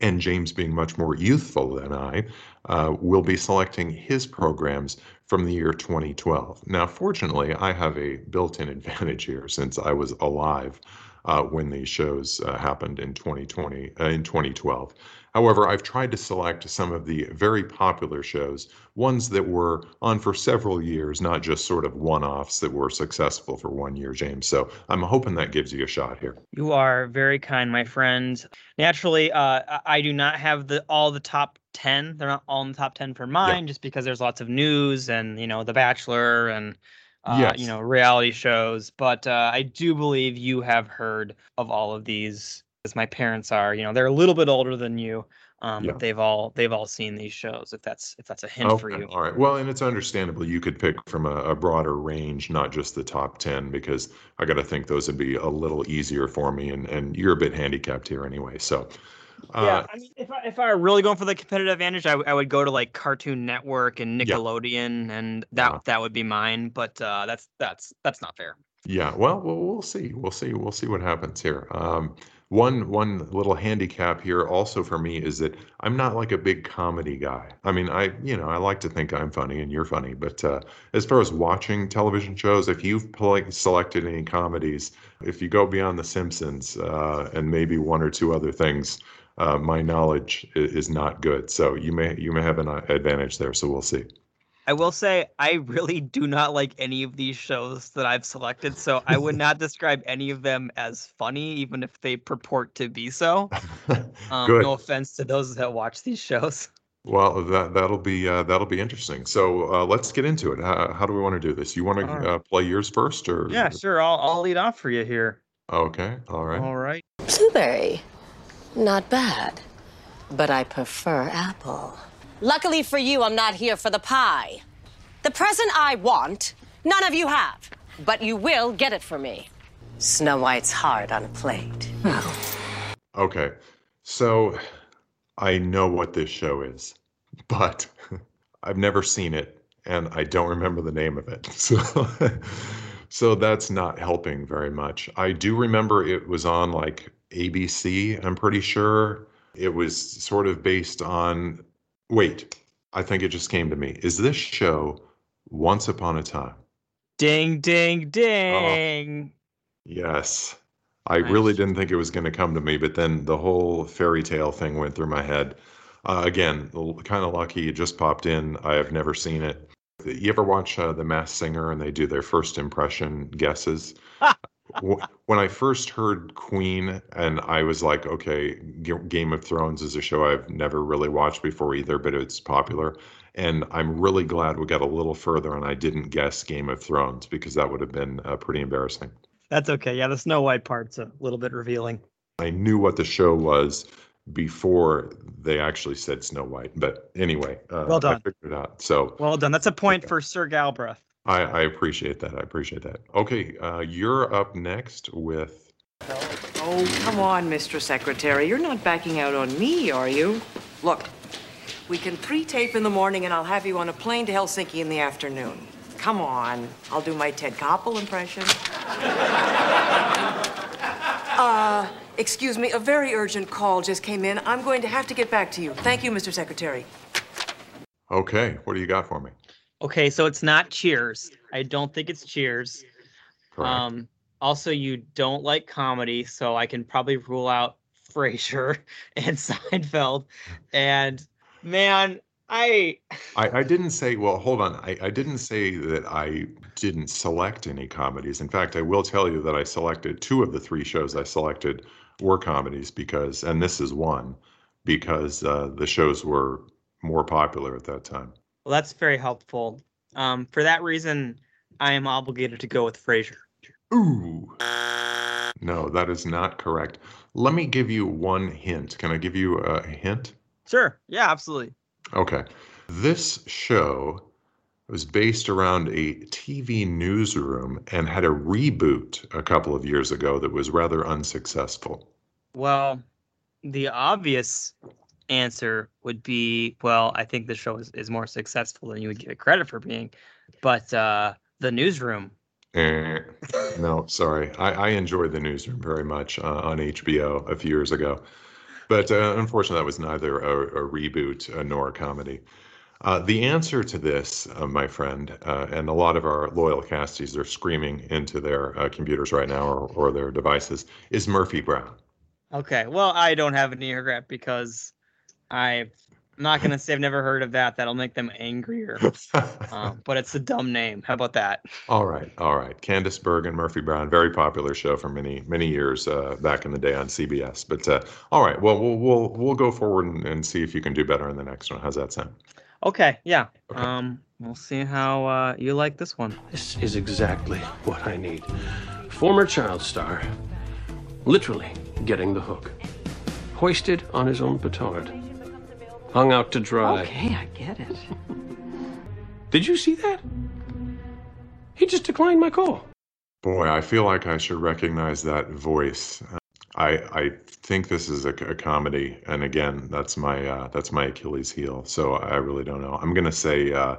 And James, being much more youthful than I, uh, will be selecting his programs from the year 2012. Now, fortunately, I have a built in *laughs* advantage here since I was alive uh, when these shows uh, happened in 2020 uh, in 2012. However, I've tried to select some of the very popular shows, ones that were on for several years, not just sort of one-offs that were successful for one year, James. So I'm hoping that gives you a shot here. You are very kind, my friend. Naturally, uh, I- do not have the all the top ten. They're not all in the top ten for mine, just because there's lots of news and you know The Bachelor and uh, Yes. you know reality shows. But uh, I do believe you have heard of all of these, as my parents are. You know, they're a little bit older than you, um, Yeah. but they've all they've all seen these shows. If that's if that's a hint for Okay, you. All right. Well, and it's understandable you could pick from a, a broader range, not just the top 10, because I got to think those would be a little easier for me. And, and you're a bit handicapped here anyway. So, uh, yeah, I mean, if I if I were really going for the competitive advantage, I, w- I would go to like Cartoon Network and Yeah. Nickelodeon, and that Yeah. that would be mine. But uh, that's that's that's not fair. Yeah, well, we'll we'll see. We'll see. We'll see what happens here. Um, one one little handicap here also for me is that I'm not like a big comedy guy. I mean, I you know I like to think I'm funny and you're funny, but uh, as far as watching television shows, if you've selected any comedies, if you go beyond The Simpsons uh, and maybe one or two other things, uh, my knowledge i- is not good. So you may you may have an uh, advantage there. So we'll see. I will say I really do not like any of these shows that I've selected, so I would not describe any of them as funny, even if they purport to be so. *laughs* Um, Good. no offense to those that watch these shows. Well, that that'll be uh, that'll be interesting. So uh, let's get into it. How, how do we want to do this? You want to All right. uh, play yours first, or Yeah, sure. I'll I'll lead off for you here. Okay, all right. All right. Blueberry. Not bad. But I prefer apple. Luckily for you, I'm not here for the pie. The present I want, none of you have. But you will get it for me. Snow White's heart on a plate. *laughs* Okay, so I know what this show is, but *laughs* I've never seen it, and I don't remember the name of it. *laughs* So, so that's not helping very much. I do remember it was on like ABC. I'm pretty sure it was sort of based on. Wait, I think it just came to me. Is this show Once Upon a Time? Ding ding ding. Yes. I really didn't think it was going to come to me, but then the whole fairy tale thing went through my head. Uh, again, kind of lucky it just popped in. I have never seen it. You ever watch uh, The Masked Singer and they do their first impression guesses? *laughs* Wh- when I first heard Queen, and I was like, okay, G- Game of Thrones is a show I've never really watched before either, but it's popular. And I'm really glad we got a little further and I didn't guess Game of Thrones because that would have been uh, pretty embarrassing. That's okay. Yeah, the Snow White part's a little bit revealing. I knew what the show was before they actually said Snow White. But anyway, uh, Well I done. figured it out. So Well done. That's a point Okay. for Sir Galbraith. I, I appreciate that. I appreciate that. Okay, uh, you're up next with. Oh, come on, Mr. Secretary. You're not backing out on me, are you? Look, we can pre tape in the morning and I'll have you on a plane to Helsinki in the afternoon. come on. I'll do my Ted Koppel impression. *laughs* uh, excuse me, a very urgent call just came in. I'm going to have to get back to you. Thank you, Mr. Secretary. Okay, what do you got for me? Okay, so it's not Cheers. I don't think it's Cheers. Correct. Um, also, you don't like comedy, so I can probably rule out Frasier *laughs* and Seinfeld. And man, I *laughs* I, I didn't say, well, hold on. I, I didn't say that I didn't select any comedies. In fact, I will tell you that I selected two of the three shows I selected were comedies because, and this is one, because uh, the shows were more popular at that time. Well, that's very helpful. Um, for that reason, I am obligated to go with Frasier. Ooh. No, that is not correct. Let me give you one hint. Can I give you a hint? Sure. Yeah, absolutely. Okay. This show was based around a TV newsroom and had a reboot a couple of years ago that was rather unsuccessful. Well, the obvious answer would be well, I think the show is, is more successful than you would give it credit for being. But uh, the newsroom, Eh, no, sorry. I, I enjoyed the newsroom very much uh, on HBO a few years ago. But uh, unfortunately, that was neither a, a reboot uh, nor a comedy. Uh, the answer to this, uh, my friend, uh, and a lot of our loyal casties are screaming into their uh, computers right now or, or their devices, is Murphy Brown. Okay, well, I don't have any regret because I'm not gonna say I've never heard of that. That'll make them angrier. Um, *laughs* but it's a dumb name. How about that? all right, all right. Candice Bergen, and Murphy Brown, very popular show for many many years uh, back in the day on CBS. But uh, all right, well, we'll we'll we'll go forward and, and see if you can do better in the next one. How's that sound? Okay, yeah. Okay. Um, we'll see how uh, you like this one. This is exactly what I need. Former child star, literally getting the hook. Hoisted on his own petard. Hung out to dry. Okay, I get it. Did you see that? He just declined my call. Boy, I feel like I should recognize that voice. I I think this is a, a comedy, and again, that's my uh, that's my Achilles heel. So I really don't know. I'm gonna say uh,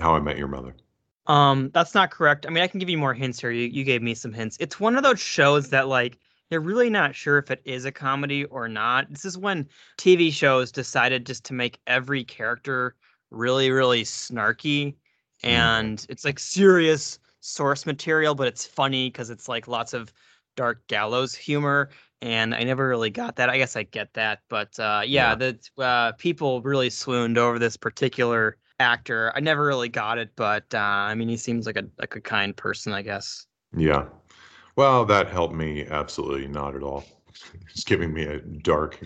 How I Met Your Mother. Um, that's not correct. I mean, I can give you more hints here. You you gave me some hints. It's one of those shows that like you're really not sure if it is a comedy or not. This is when TV shows decided just to make every character really really snarky and it's like serious source material, but it's funny because it's like lots of dark gallows humor and I never really got that. I guess I get that, but uh, yeah, Yeah. the uh, people really swooned over this particular actor. I never really got it, but uh, I mean, he seems like a like a kind person, I guess. Yeah. Well, that helped me absolutely not at all. It's giving me a dark,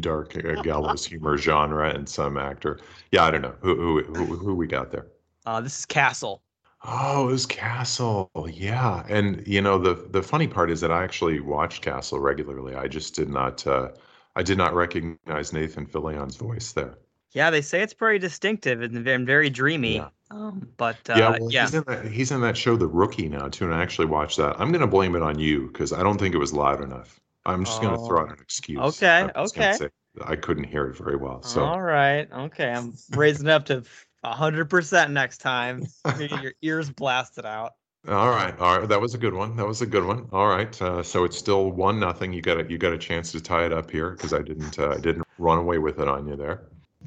dark uh, *laughs* gallows humor genre and some actor. Yeah, I don't know who who who, who we got there. Uh, this is Castle. Oh, it was Castle. Yeah, and you know the the funny part is that I actually watched Castle regularly. I just did not uh, I did not recognize Nathan Fillion's voice there. Yeah, they say it's pretty distinctive and, and very dreamy. Yeah. Um, but uh, yeah, yeah, he's in that he's in that show The Rookie now too, and I actually watched that. I'm gonna blame it on you because I don't think it was loud enough. I'm just gonna throw out an excuse. okay, I'm just gonna okay. say I couldn't hear it very well. So all right, okay, I'm raising up to hundred percent next time. *laughs* Your ears blasted out. all right, all right, that was a good one. That was a good one. All right, uh, so it's still one nothing. You got a, you got a chance to tie it up here because I didn't uh, I didn't run away with it on you there.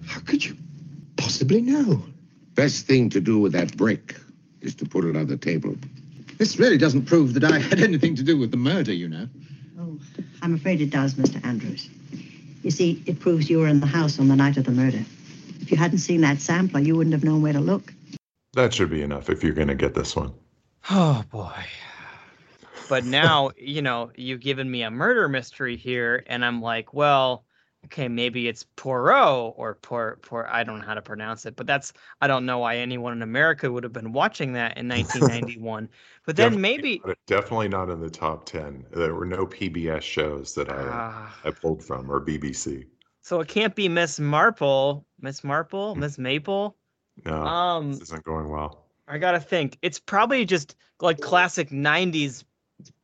How could you possibly know? Best thing to do with that brick is to put it on the table. This really doesn't prove that I had anything to do with the murder, you know. Oh, I'm afraid it does, Mr. Andrews. You see, it proves you were in the house on the night of the murder. If you hadn't seen that sampler, you wouldn't have known where to look. That should be enough if you're gonna get this one. Oh boy. But now, you know, you've given me a murder mystery here, and I'm like, well, okay, maybe it's Poirot or Por Por I don't know how to pronounce it, but that's I don't know why anyone in America would have been watching that in 1991. *laughs* but then Definitely maybe definitely not in the top ten. There were no PBS shows that I Ah, I pulled from or BBC. so it can't be Miss Marple, Miss Marple, Miss Maple. No, Um, this isn't going well. I gotta think. It's probably just like classic '90s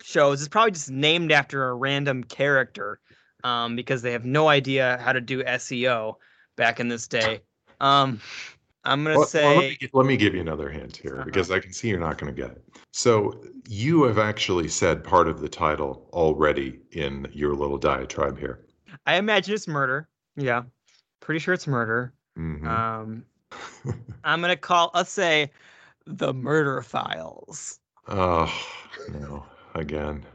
shows. It's probably just named after a random character, um, because they have no idea how to do SEO back in this day. Um, I'm gonna Well, well, say let, me, let me give you another hint here Uh-huh. because I can see you're not going to get it. So you have actually said part of the title already in your little diatribe here. I imagine it's murder. Yeah, pretty sure it's murder. Mhm. Um, *laughs* I'm gonna call. Let's say, the murder files. Oh, no, again.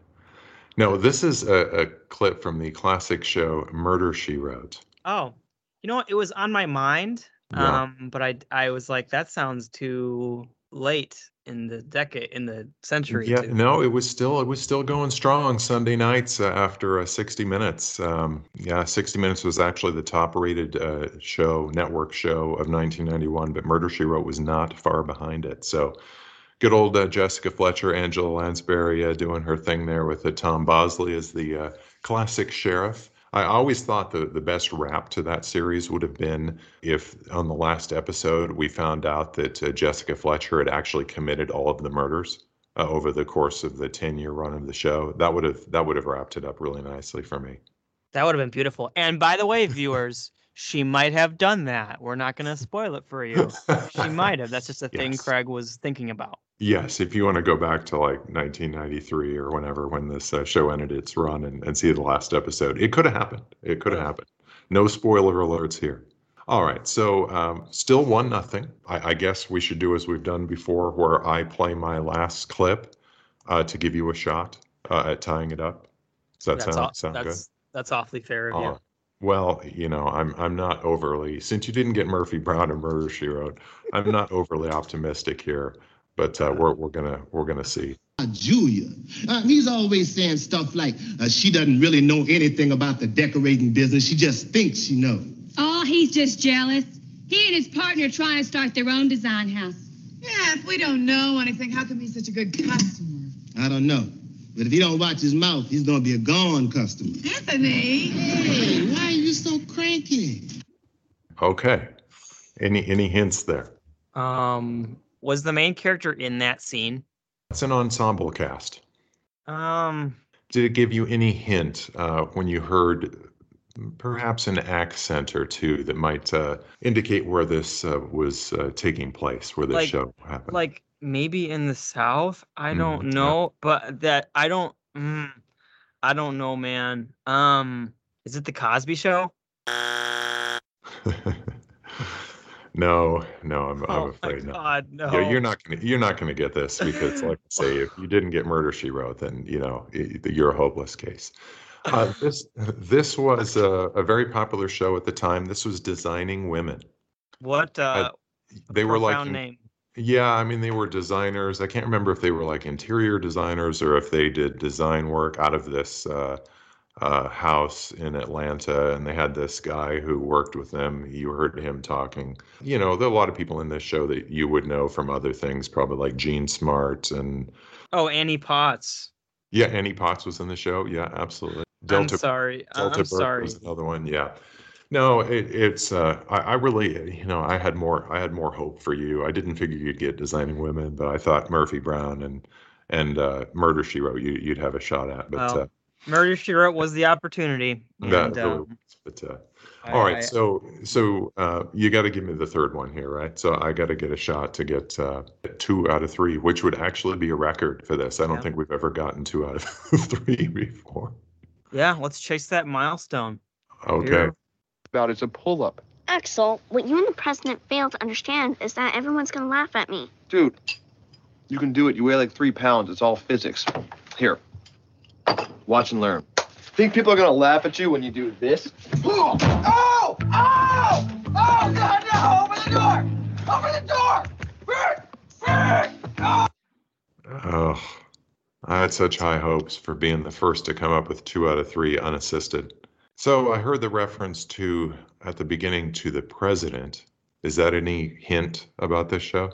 No, this is a, a clip from the classic show Murder She Wrote. Oh, you know what? It was on my mind. Yeah. Um, but I I was like, that sounds too late in the decade in the century. Yeah, to- no, it was still it was still going strong Sunday nights uh, after uh, 60 Minutes. Um, yeah, 60 Minutes was actually the top-rated uh, show, network show of 1991, but Murder She Wrote was not far behind it. So, good old uh, Jessica Fletcher, Angela Lansbury uh, doing her thing there with uh, Tom Bosley as the uh, classic sheriff. I always thought the, the best wrap to that series would have been if on the last episode we found out that uh, Jessica Fletcher had actually committed all of the murders uh, over the course of the 10 year run of the show. That would have that would have wrapped it up really nicely for me. That would have been beautiful. And by the way, viewers, she might have done that. We're not gonna spoil it for you. *laughs* She might have. That's just a thing Yes. Craig was thinking about. Yes, if you want to go back to like 1993 or whenever when this uh, show ended its run and, and see the last episode, it could have happened. It could have happened. No spoiler alerts here. All right, so um, still one nothing. I, I guess we should do as we've done before, where I play my last clip uh, to give you a shot uh, at tying it up. Does that that's sound sound good? that's that's awfully fair of you. Well, you know, I'm I'm not overly since you didn't get Murphy Brown and Murder She Wrote. I'm not overly optimistic here, but uh, we're we're gonna we're gonna see. Julia. Uh, he's always saying stuff like uh, she doesn't really know anything about the decorating business. She just thinks she knows. Oh, he's just jealous. He and his partner are trying to start their own design house. Yeah, if we don't know anything, how come he's such a good customer? I don't know. But if he don't watch his mouth, he's gonna be a gone customer. Anthony! Hey, why are you so cranky? Okay. Any any hints there? Um, was the main character in that scene? It's an ensemble cast. Um, Did it give you any hint uh, when you heard perhaps an accent or two that might uh, indicate where this uh, was uh, taking place, where this Like- show happened? like maybe in the South. I Mm, don't yeah. know, but that I don't. Mm, I don't know, man. Um, is it the Cosby Show? *laughs* no, no, I'm, I'm oh afraid my not. God, no. Yeah, you're not gonna you're not gonna get this because, like I say, if you didn't get Murder She Wrote, then you know you're a hopeless case. Uh, *sighs* this this was a, a very popular show at the time. This was Designing Women. What? Uh, They were like name. Yeah, I mean they were designers. I can't remember if they were like interior designers or if they did design work out of this uh, house in Atlanta. And they had this guy who worked with them. You heard him talking. You know, there are a lot of people in this show that you would know from other things, probably like Jean Smart and Oh, Annie Potts. yeah, Annie Potts was in the show. Yeah, absolutely. I'm sorry. Delta I'm Burke sorry. was another one. Yeah. No, it, it's. Uh, I, I really, you know, I had more. I had more hope for you. I didn't figure you'd get designing women, but I thought Murphy Brown and and uh, Murder She Wrote you, you'd have a shot at. But uh, Murder She Wrote was the opportunity. that And, really um, was. But uh, I- all right, I- so so uh, you got to give me the third one here, right? So I got to get a shot to get uh, two out of three, which would actually be a record for this. I don't Yeah. think we've ever gotten two out of *laughs* three before. yeah, let's chase that milestone. Okay. Here. about is a pull up. Axel, what you and the president fail to understand is that everyone's gonna laugh at me. Dude, you can do it. You weigh like three pounds. It's all physics. Here, watch and learn. Think people are gonna laugh at you when you do this? *gasps* Oh! Oh! Oh! Oh, God, no! Open the door! Open the door! Bert! Bert! Oh! Oh, I had such high hopes for being the first to come up with two out of three unassisted. So I heard the reference to at the beginning to the president. Is that any hint about this show?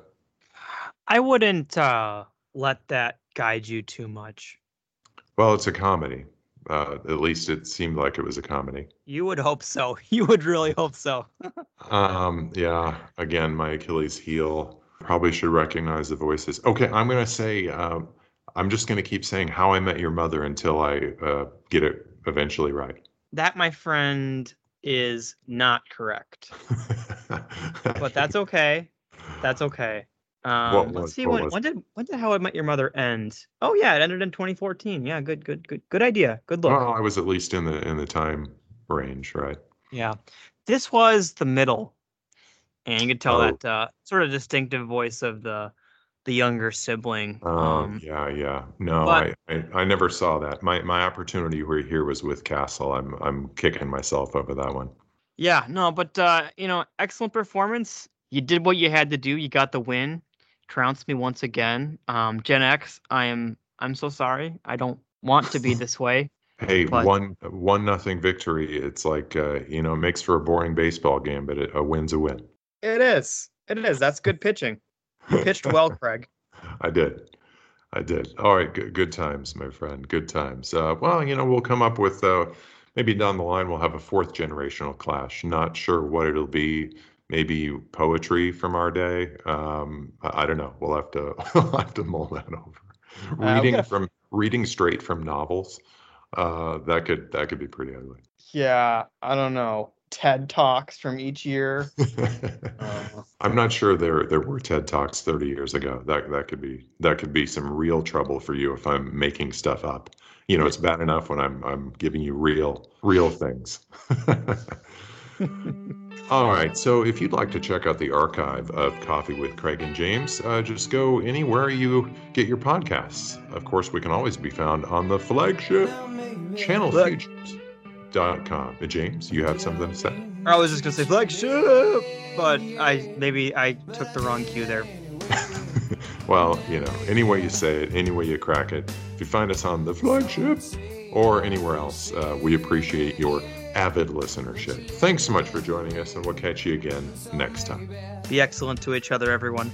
I wouldn't uh, let that guide you too much. Well, it's a comedy. Uh, at least it seemed like it was a comedy. You would hope so. *laughs* You would really hope so. *laughs* Um, yeah, again, my Achilles heel. Probably should recognize the voices. Okay, I'm going to say, um, I'm just going to keep saying How I Met Your Mother until I uh, get it eventually right. That, my friend, is not correct. *laughs* but that's okay. That's okay. Um, What let's was- see what when when did when did How I Met Your Mother end? Oh yeah, it ended in 2014. Yeah, good, good, good, good idea. Good look. Well, I was at least in the in the time range, right? Yeah, this was the middle, and you could tell Oh. that uh, sort of distinctive voice of the the younger sibling. Oh, Um, yeah, yeah. No, but- I, I I never saw that. My my opportunity were here was with Castle. I'm I'm kicking myself over that one. Yeah, no, but uh, you know, excellent performance. You did what you had to do. You got the win. Trounced me once again. Um, Gen X, I am I'm so sorry. I don't want to be *laughs* this way. Hey, But- one one nothing victory. It's like uh, you know, it makes for a boring baseball game, but it, a win's a win. It is. It is. That's good pitching. You pitched well, *laughs* Craig. I did. I did. All right, good, good times, my friend. Good times. Uh, well, you know, we'll come up with uh, maybe down the line we'll have a fourth generational clash. Not sure what it'll be. Maybe poetry from our day. Um, I, I don't know. We'll have to *laughs* we'll have to mull that over. we Reading from reading straight from novels. Uh, that could that could be pretty ugly. Yeah, I don't know. TED Talks from each year. *laughs* Uh, I'm not sure there there were TED Talks 30 years ago. That that could be that could be some real trouble for you if I'm making stuff up. You know, it's bad enough when I'm I'm giving you real real things. *laughs* All right. So if you'd like to check out the archive of Coffee with Craig and James, uh, just go anywhere you get your podcasts. Of course, we can always be found on the flagship channelfutures.com. Uh, James, you have something to say? I was just gonna say flagship, but I maybe I took the wrong cue there. *laughs* Well, you know, any way you say it, any way you crack it, if you find us on the flagship or anywhere else, uh, we appreciate your avid listenership. Thanks so much for joining us, and we'll catch you again next time. Be excellent to each other, everyone.